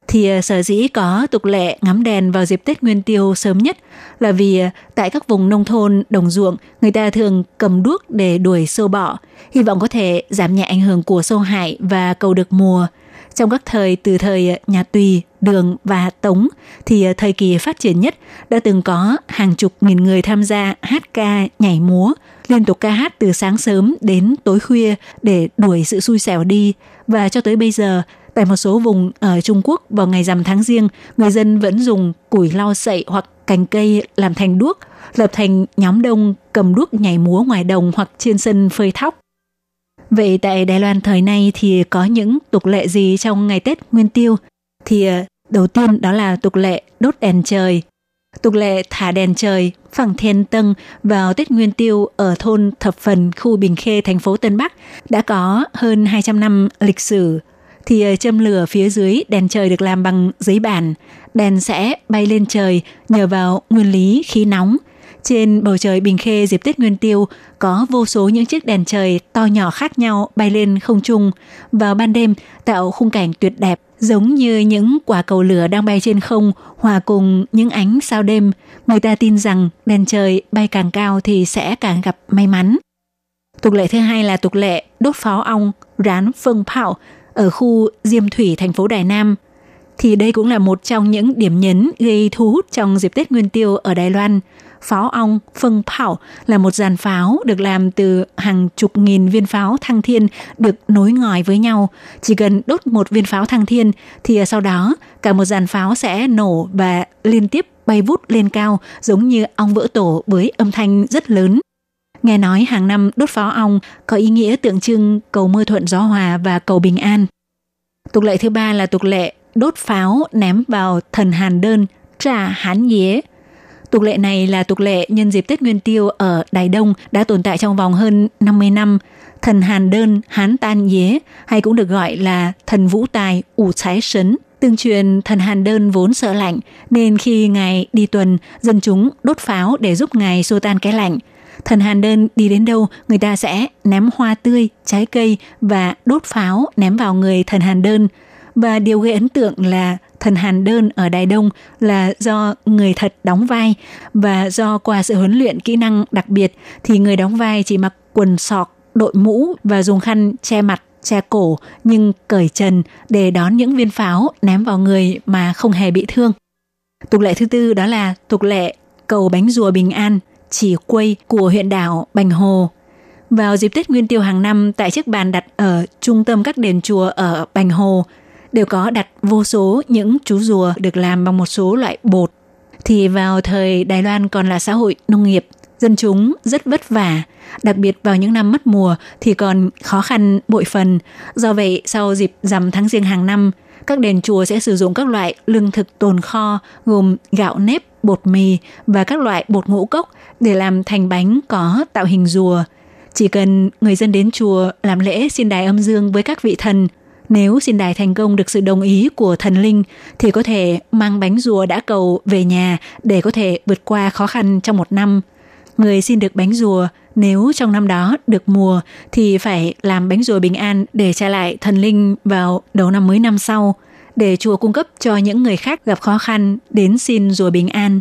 thì ờ, sở dĩ có tục lệ ngắm đèn vào dịp Tết Nguyên Tiêu sớm nhất là vì ờ, tại các vùng nông thôn, đồng ruộng, người ta thường cầm đuốc để đuổi sâu bọ, hy vọng có thể giảm nhẹ ảnh hưởng của sâu hại và cầu được mùa. Trong các thời từ thời ờ, nhà Tùy, Đường và Tống thì thời kỳ phát triển nhất đã từng có hàng chục nghìn người tham gia hát ca, nhảy múa, liên tục ca hát từ sáng sớm đến tối khuya để đuổi sự xui xẻo đi. Và cho tới bây giờ, Tại một số vùng ở Trung Quốc vào ngày rằm tháng riêng, người dân vẫn dùng củi lau sậy hoặc cành cây làm thành đuốc, lập thành nhóm đông cầm đuốc nhảy múa ngoài đồng hoặc trên sân phơi thóc. Vậy tại Đài Loan thời nay thì có những tục lệ gì trong ngày Tết Nguyên Tiêu? Thì ờ, đầu tiên đó là tục lệ đốt đèn trời. Tục lệ thả đèn trời phẳng thiên tân vào Tết Nguyên Tiêu ở thôn Thập Phần, khu Bình Khê, thành phố Tân Bắc đã có hơn 200 năm lịch sử thì ờ, châm lửa phía dưới đèn trời được làm bằng giấy bản. Đèn sẽ bay lên trời nhờ vào nguyên lý khí nóng. Trên bầu trời Bình Khê dịp Tết Nguyên Tiêu có vô số những chiếc đèn trời to nhỏ khác nhau bay lên không trung. Vào ban đêm tạo khung cảnh tuyệt đẹp giống như những quả cầu lửa đang bay trên không hòa cùng những ánh sao đêm. Người ta tin rằng đèn trời bay càng cao thì sẽ càng gặp may mắn. Tục lệ thứ hai là tục lệ đốt pháo ong, rán phân phao ở khu Diêm Thủy, thành phố Đài Nam. Thì đây cũng là một trong những điểm nhấn gây thu hút trong dịp Tết Nguyên Tiêu ở Đài Loan. Pháo ong phân phảo là một dàn pháo được làm từ hàng chục nghìn viên pháo thăng thiên được nối ngòi với nhau. Chỉ cần đốt một viên pháo thăng thiên thì sau đó cả một dàn pháo sẽ nổ và liên tiếp bay vút lên cao giống như ong vỡ tổ với âm thanh rất lớn. Nghe nói hàng năm đốt pháo ong có ý nghĩa tượng trưng cầu mưa thuận gió hòa và cầu bình an. Tục lệ thứ ba là tục lệ đốt pháo ném vào thần Hàn Đơn, trà Hán Dế. Tục lệ này là tục lệ nhân dịp Tết Nguyên Tiêu ở Đài Đông đã tồn tại trong vòng hơn 50 năm. Thần Hàn Đơn, Hán Tan Dế hay cũng được gọi là thần vũ tài, ủ trái sấn. Tương truyền thần Hàn Đơn vốn sợ lạnh nên khi ngài đi tuần, dân chúng đốt pháo để giúp ngài xua tan cái lạnh – Thần Hàn Đơn đi đến đâu, người ta sẽ ném hoa tươi, trái cây và đốt pháo ném vào người thần Hàn Đơn. Và điều gây ấn tượng là thần Hàn Đơn ở Đài Đông là do người thật đóng vai và do qua sự huấn luyện kỹ năng đặc biệt thì người đóng vai chỉ mặc quần sọc, đội mũ và dùng khăn che mặt che cổ nhưng cởi trần để đón những viên pháo ném vào người mà không hề bị thương. Tục lệ thứ tư đó là tục lệ cầu bánh rùa bình an chỉ quây của huyện đảo Bành Hồ. Vào dịp Tết Nguyên Tiêu hàng năm, tại chiếc bàn đặt ở trung tâm các đền chùa ở Bành Hồ, đều có đặt vô số những chú rùa được làm bằng một số loại bột. Thì vào thời Đài Loan còn là xã hội nông nghiệp, dân chúng rất vất vả, đặc biệt vào những năm mất mùa thì còn khó khăn bội phần. Do vậy, sau dịp rằm tháng riêng hàng năm, các đền chùa sẽ sử dụng các loại lương thực tồn kho gồm gạo nếp, bột mì và các loại bột ngũ cốc để làm thành bánh có tạo hình rùa. Chỉ cần người dân đến chùa làm lễ xin đài âm dương với các vị thần, nếu xin đài thành công được sự đồng ý của thần linh thì có thể mang bánh rùa đã cầu về nhà để có thể vượt qua khó khăn trong một năm. Người xin được bánh rùa nếu trong năm đó được mùa thì phải làm bánh rùa bình an để trả lại thần linh vào đầu năm mới năm sau để chùa cung cấp cho những người khác gặp khó khăn đến xin rùa bình an.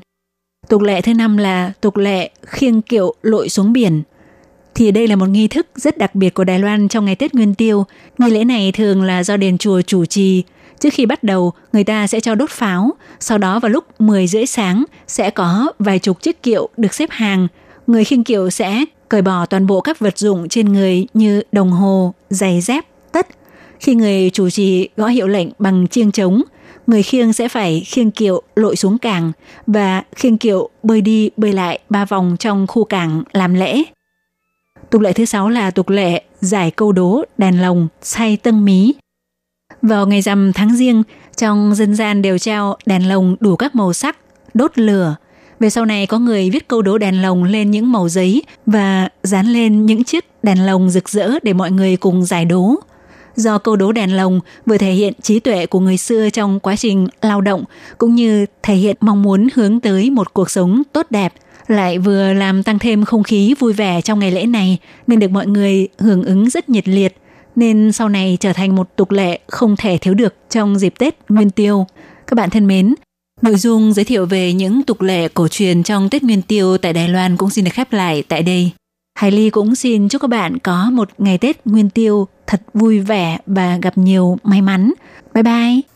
Tục lệ thứ năm là tục lệ khiêng kiệu lội xuống biển. Thì đây là một nghi thức rất đặc biệt của Đài Loan trong ngày Tết Nguyên Tiêu. Nghi lễ này thường là do đền chùa chủ trì. Trước khi bắt đầu, người ta sẽ cho đốt pháo. Sau đó vào lúc 10 rưỡi sáng sẽ có vài chục chiếc kiệu được xếp hàng. Người khiêng kiệu sẽ cởi bỏ toàn bộ các vật dụng trên người như đồng hồ, giày dép. Khi người chủ trì gõ hiệu lệnh bằng chiêng trống, người khiêng sẽ phải khiêng kiệu lội xuống cảng và khiêng kiệu bơi đi bơi lại ba vòng trong khu cảng làm lễ. Tục lệ thứ sáu là tục lệ giải câu đố đèn lồng say tân mí. Vào ngày rằm tháng riêng, trong dân gian đều treo đèn lồng đủ các màu sắc, đốt lửa. Về sau này có người viết câu đố đèn lồng lên những màu giấy và dán lên những chiếc đèn lồng rực rỡ để mọi người cùng giải đố do câu đố đèn lồng vừa thể hiện trí tuệ của người xưa trong quá trình lao động cũng như thể hiện mong muốn hướng tới một cuộc sống tốt đẹp lại vừa làm tăng thêm không khí vui vẻ trong ngày lễ này nên được mọi người hưởng ứng rất nhiệt liệt nên sau này trở thành một tục lệ không thể thiếu được trong dịp Tết Nguyên Tiêu. Các bạn thân mến, nội dung giới thiệu về những tục lệ cổ truyền trong Tết Nguyên Tiêu tại Đài Loan cũng xin được khép lại tại đây. Hải Ly cũng xin chúc các bạn có một ngày Tết Nguyên Tiêu thật vui vẻ và gặp nhiều may mắn. Bye bye!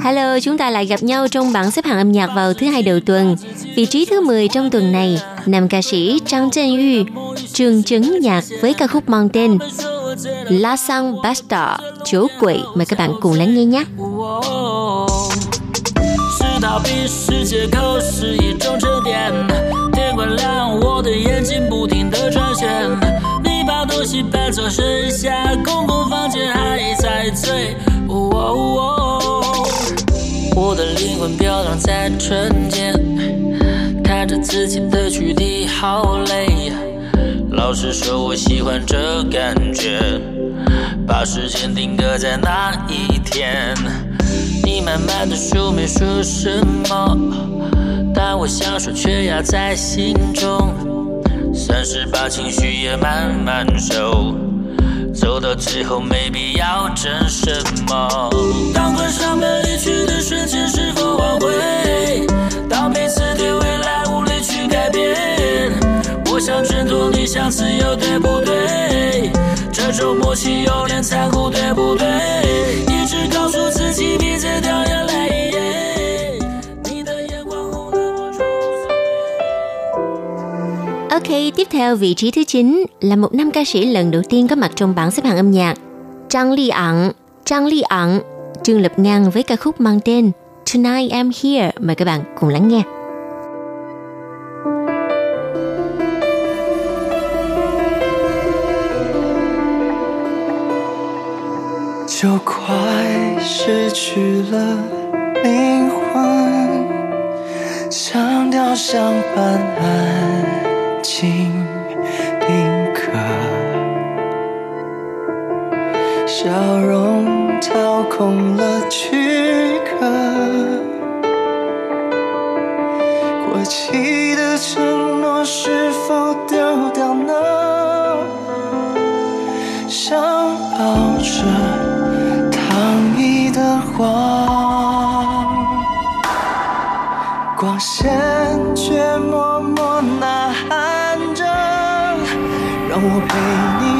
Hello, chúng ta lại gặp nhau trong bảng xếp hạng âm nhạc vào thứ hai đầu tuần. Vị trí thứ 10 trong tuần này, nam ca sĩ Trang Trân Yu trường chứng nhạc với ca khúc mang tên La Sang Basta, chỗ quỷ. Mời các bạn cùng lắng nghe nhé. 逃避是借口，是一种沉淀。天快亮，我的眼睛不停地转圈。你把东西搬走，剩下公共房间还在醉。我的 灵魂飘荡在春间，看着自己的躯体好累。老实说，我喜欢这感觉，把时间定格在那一天。你慢慢的说没说什么，但我想说却压在心中。算是把情绪也慢慢收，走到最后没必要争什么。当关上门瞬间，是否挽回？当彼此对未来无力去改变，我想挣脱，你想自由，对不对？这种默契有点残酷，对不对？一直告诉自己别再掉眼泪。你的眼光红了我就无所谓。Ok, tiếp theo vị trí thứ 9 là một nam ca sĩ lần đầu tiên có mặt trong bảng xếp hạng âm nhạc. Trang Ly Ẩn, Trang Ly Ẩn, Trương Lập Ngang với ca khúc mang tên Tonight I'm Here. Mời các bạn cùng lắng nghe. 就快失去了灵魂，像雕像般安静定格，笑容 掏空了躯壳，过期的承诺是否丢掉呢？想抱着。的光，光线却默默呐喊着，让我陪你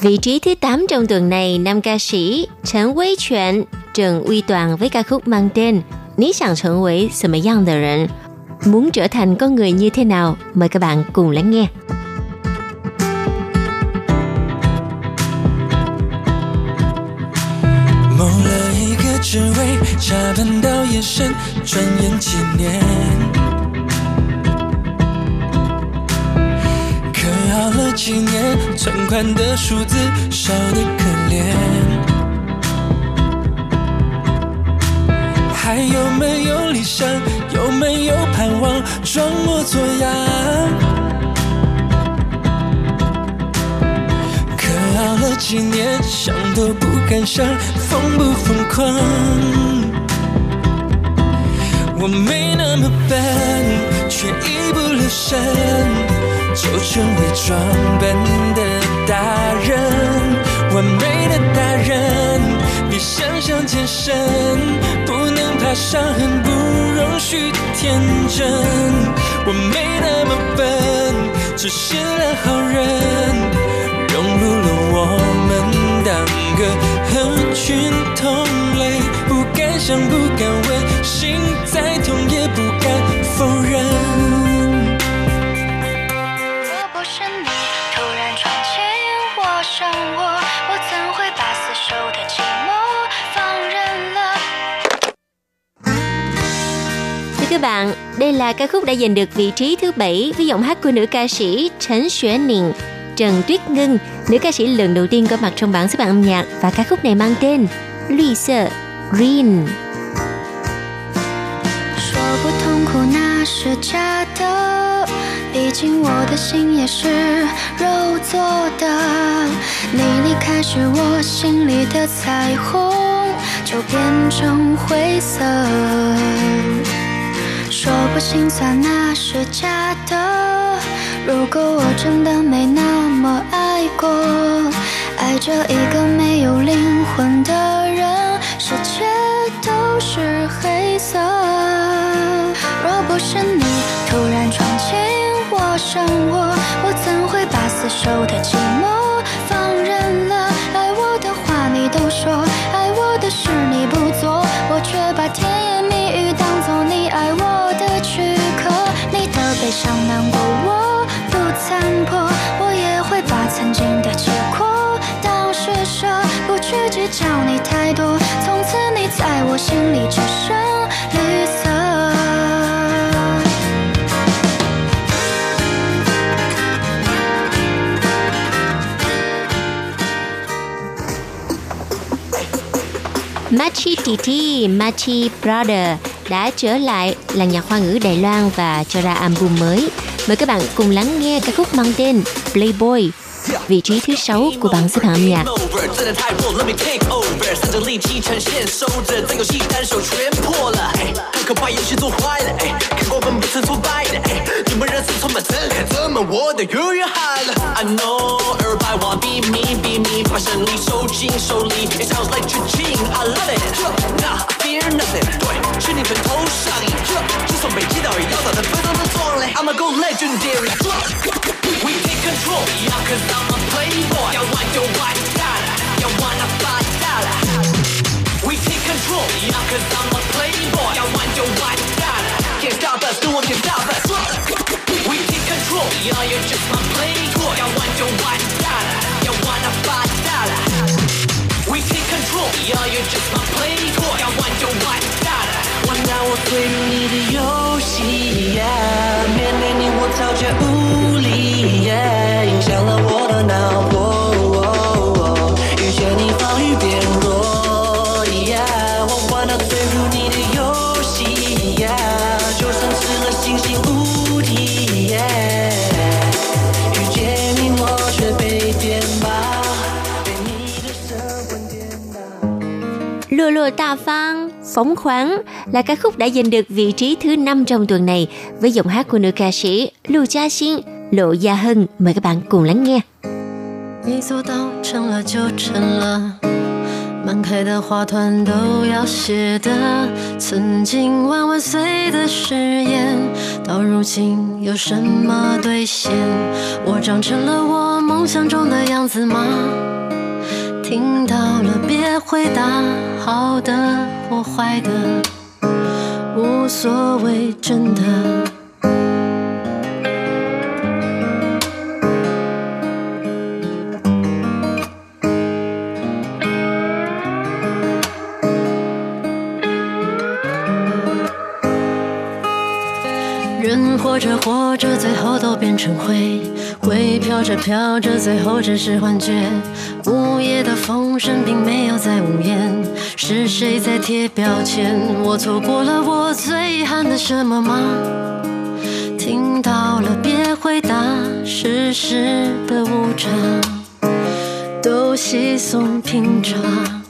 Vị trí thứ 8 trong tuần này, nam ca sĩ Trần Uy Chuyện, Trần Uy Toàn với ca khúc mang tên Ní想成为什么样的人Muốn trở thành con người như thế nào? Mời các bạn cùng lắng nghe. 谋了一个职位，加班到夜深，转眼几年。 几年，存款的数字少得可怜。还有没有理想？有没有盼望？装模作样。可熬了几年，想都不敢想，疯不疯狂？我没那么笨，却一不留神就成为装笨的大人。完美的大人比想象艰深，不能怕伤痕，不容许天真。我没那么笨，只是个好人。融入了我们当个合群同类，不敢想，不敢问，心再痛也不敢否认。若不是你突然闯进我生活，我怎会把厮守的寂寞放任了？ Thưa các bạn, đây là ca khúc đã giành được vị trí thứ 7 với giọng hát của nữ ca sĩ Trấn Xuế Niên, Trần Tuyết Ngân, nữ ca sĩ lần đầu tiên có mặt trong bảng xếp hạng âm nhạc và ca khúc này mang tên Lùi sợ Green. 说不痛苦那是假的，毕竟我的心也是肉做的。你离开时，我心里的彩虹就变成灰色。说不心酸那是假的，如果我真的没那么爱过，爱着一个没有灵魂的人，世界都是黑色。若不是你突然闯进我生活，我怎会把死守的寂寞放任了？爱我的话你都说，爱我的事你不做，我却把甜言蜜语当作你爱我的躯壳。你的悲伤难过我不参破，我也会把曾经的结果当施舍，不去计较你太多。从此你在我心里只剩绿色。 Machi Titi, Machi Brother đã trở lại là nhạc hoa ngữ Đài Loan và cho ra album mới. Mời các bạn cùng lắng nghe ca khúc mang tên Playboy, vị trí thứ 6 của bảng xếp hạng âm nhạc. over，真的太弱，Let me take over，趁着力气呈现，收着这游戏单手全破了，哎，很可怕，游戏做坏了，哎，看过分不曾挫败的，哎，你们人是充满憎恨，怎么我的永远嗨了？I know everybody wanna be me be me，把胜利收进手里，It sounds like 致敬，I love it，Nah I fear nothing，对，是你们头上瘾，就算被击倒也要打得非常的壮烈，I'ma go legendary。We take control, yeah, cause I'm a playboy. 要玩就玩 you wanna fight dollar. We take control, yeah, cause I'm a playboy. I want your one dollar. Can't stop us, no one can stop us. We take control, yeah, you're just my phóng khoáng là ca khúc đã giành được vị trí thứ 5 trong tuần này với giọng hát của nữ ca sĩ Lưu Gia Xin, Lộ Gia Hân. Mời các bạn cùng lắng nghe. 你做到成了就成了，满开的花团都要谢的。曾经万万岁的誓言，到如今有什么兑现？我长成了我 我梦想中的样子吗？ 听到了别回答，好的或坏的，无所谓，真的。活着活着，最后都变成灰；灰飘着飘着，最后只是幻觉。午夜的风声并没有在呜咽，是谁在贴标签？我错过了我最遗憾的什么吗？听到了别回答，世事的无常都稀松平常。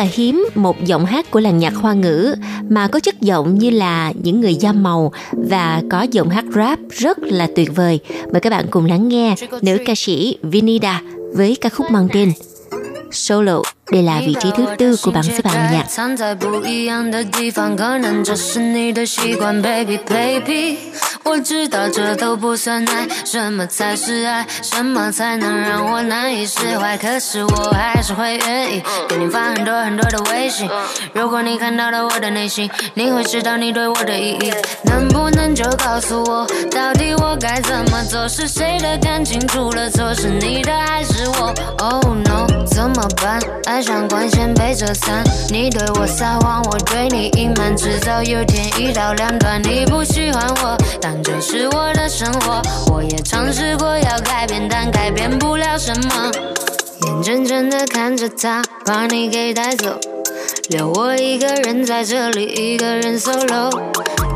là hiếm một giọng hát của làng nhạc hoa ngữ mà có chất giọng như là những người da màu và có giọng hát rap rất là tuyệt vời. Mời các bạn cùng lắng nghe nữ ca sĩ Vinida với ca khúc mang tên Solo. Đây là vị trí thứ tư của bảng xếp hạng âm nhạc. 藏在不一样的地方，可能这是你的习惯，baby baby。 我知道这都不算爱，什么才是爱？什么才能让我难以释怀？可是我还是会愿意给你发很多很多的微信。如果你看到了我的内心，你会知道你对我的意义。能不能就告诉我，到底我该怎么做？是谁的感情出了错？是你的还是我？Oh no，怎么办？爱上光线被折散，你对我撒谎，我对你隐瞒，迟早有天一刀两断。你不喜欢我，但这是我的生活。我也尝试过要改变，但改变不了什么。眼睁睁的看着他把你给带走，留我一个人在这里，一个人 solo。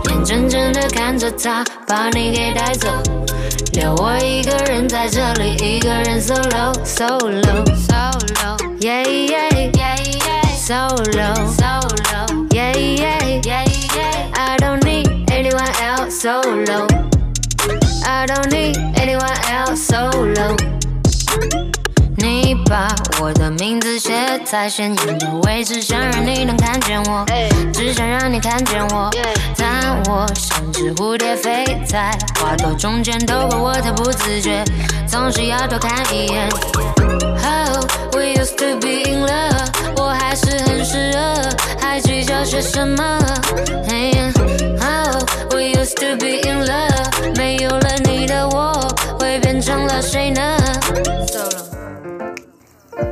眼睁睁的看着他把你给带走，留我一个人在这里，一个人 solo solo solo yeah yeah yeah yeah solo solo yeah yeah solo I don't need anyone else solo 你把我的名字写在显眼的位置，想让你能看见我，只想让你看见我。但我像只蝴蝶飞在花朵中间，透过我太不自觉，总是要多看一眼。Oh, we used to be in love，我还是还计较些什么？Hey, oh, we used to be in love，没有了你的我，会变成了谁呢？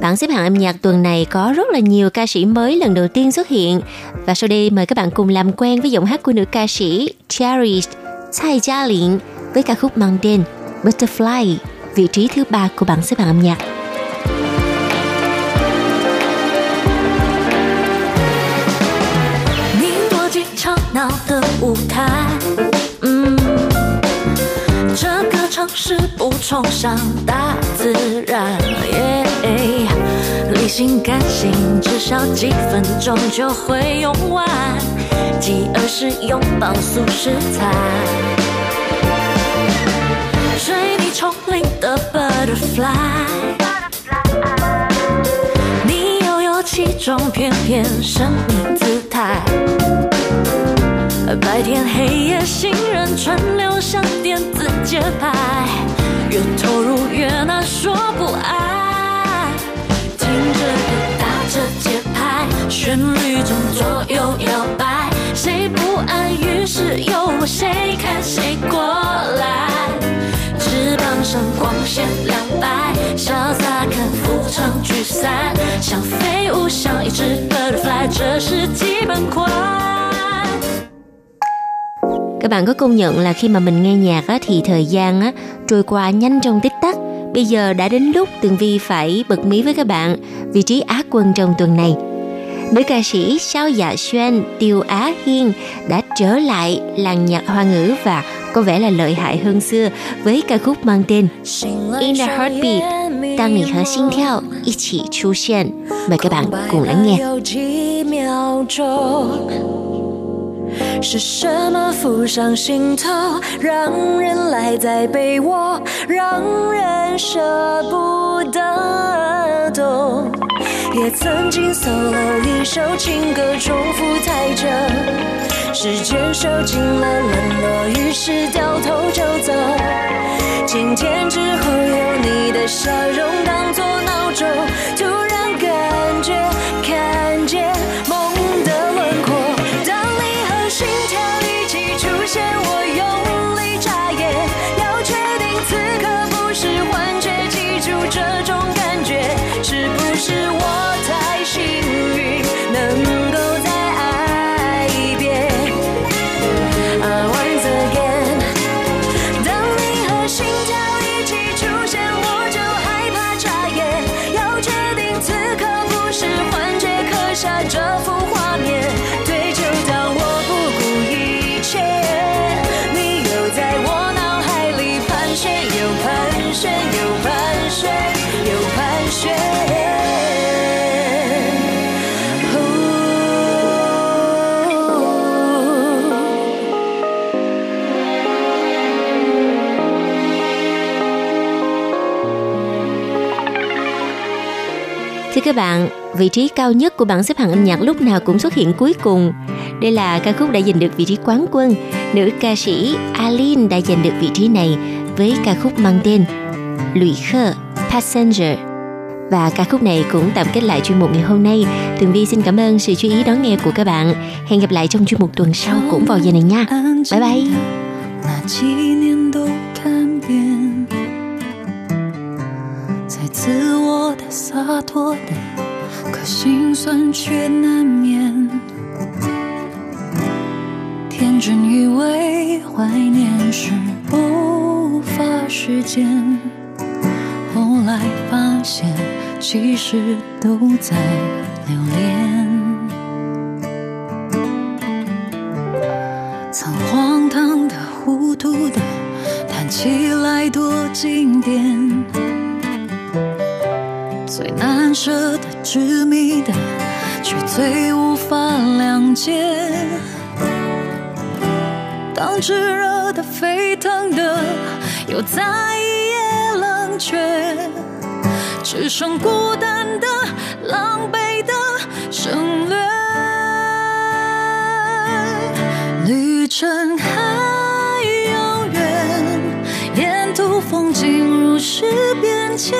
Bảng xếp hạng âm nhạc tuần này có rất là nhiều ca sĩ mới lần đầu tiên xuất hiện và sau đây mời các bạn cùng làm quen với giọng hát của nữ ca sĩ Cherished Tsai Gia Lin với ca khúc mang tên Butterfly, vị trí thứ ba của bảng xếp hạng âm nhạc. 闹的舞台，嗯，这个城市不崇尚大自然，耶，理性感性至少几分钟就会用完，饥饿时拥抱素食菜，水泥丛林的 butterfly。你悠悠其中翩翩神秘姿态，白天黑夜行人川流像电子节拍，越投入越难说不爱。听着歌打着节拍，旋律中左右摇摆，谁不安？于是由我谁看谁过来。翅膀上光线亮白，潇洒看浮城聚散，像飞舞，像一只 butterfly，这是基本款。Các bạn có công nhận là khi mà mình nghe nhạc á, thì thời gian á, trôi qua nhanh trong tích tắc. Bây giờ đã đến lúc Tường Vi phải bật mí với các bạn vị trí Á quân trong tuần này. Nữ ca sĩ Sao Dạ Xuân, Tiêu Á Hiên đã trở lại làng nhạc hoa ngữ và có vẻ là lợi hại hơn xưa với ca khúc mang tên In a Heartbeat, 当你和心跳一起出现。Mời các bạn cùng lắng nghe. 是什么浮上心头，让人赖在被窝，让人舍不得懂。也曾经 solo 一首情歌，重复太久，时间受尽了冷落，于是掉头就走。今天之后有你的笑容当作闹钟，突然感觉看见 Thưa các bạn, vị trí cao nhất của bảng xếp hạng âm nhạc lúc nào cũng xuất hiện cuối cùng. Đây là ca khúc đã giành được vị trí quán quân. Nữ ca sĩ Aline đã giành được vị trí này với ca khúc mang tên Lụy Khơ Passenger. Và ca khúc này cũng tạm kết lại chuyên mục ngày hôm nay. Tường Vi xin cảm ơn sự chú ý đón nghe của các bạn. Hẹn gặp lại trong chuyên mục tuần sau cũng vào giờ này nha. Bye bye. 自我的洒脱的，可心酸却难免。天真以为怀念是无法实践，后来发现其实都在留恋。曾荒唐的、糊涂的，谈起来多经典。最难舍的、执迷的，却最无法谅解。当炙热的、沸腾的，又在一夜冷却，只剩孤单的、狼狈的省略。旅程还遥远，沿途风景如是变迁，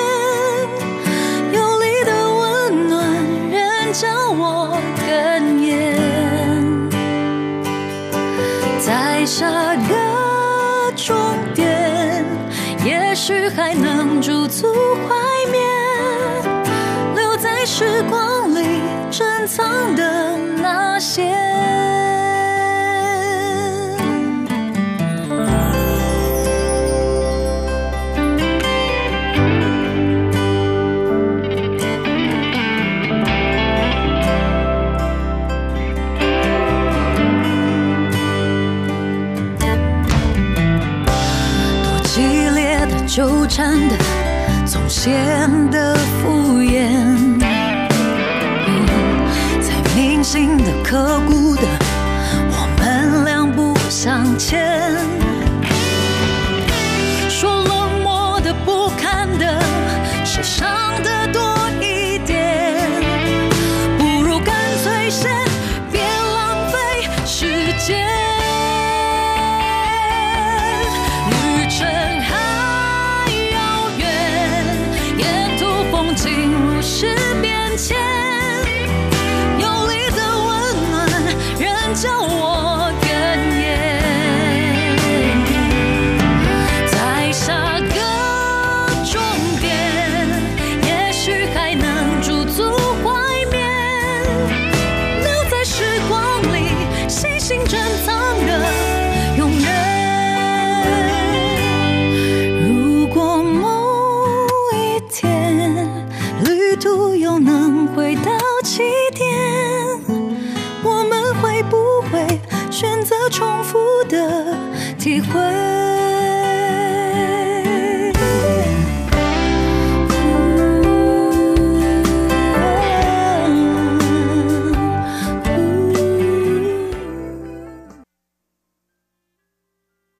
叫我哽咽。在下个终点，也许还能驻足怀缅，留在时光里珍藏的那些。纠缠的，总显得敷衍。在铭心的、刻骨的，我们两不相欠。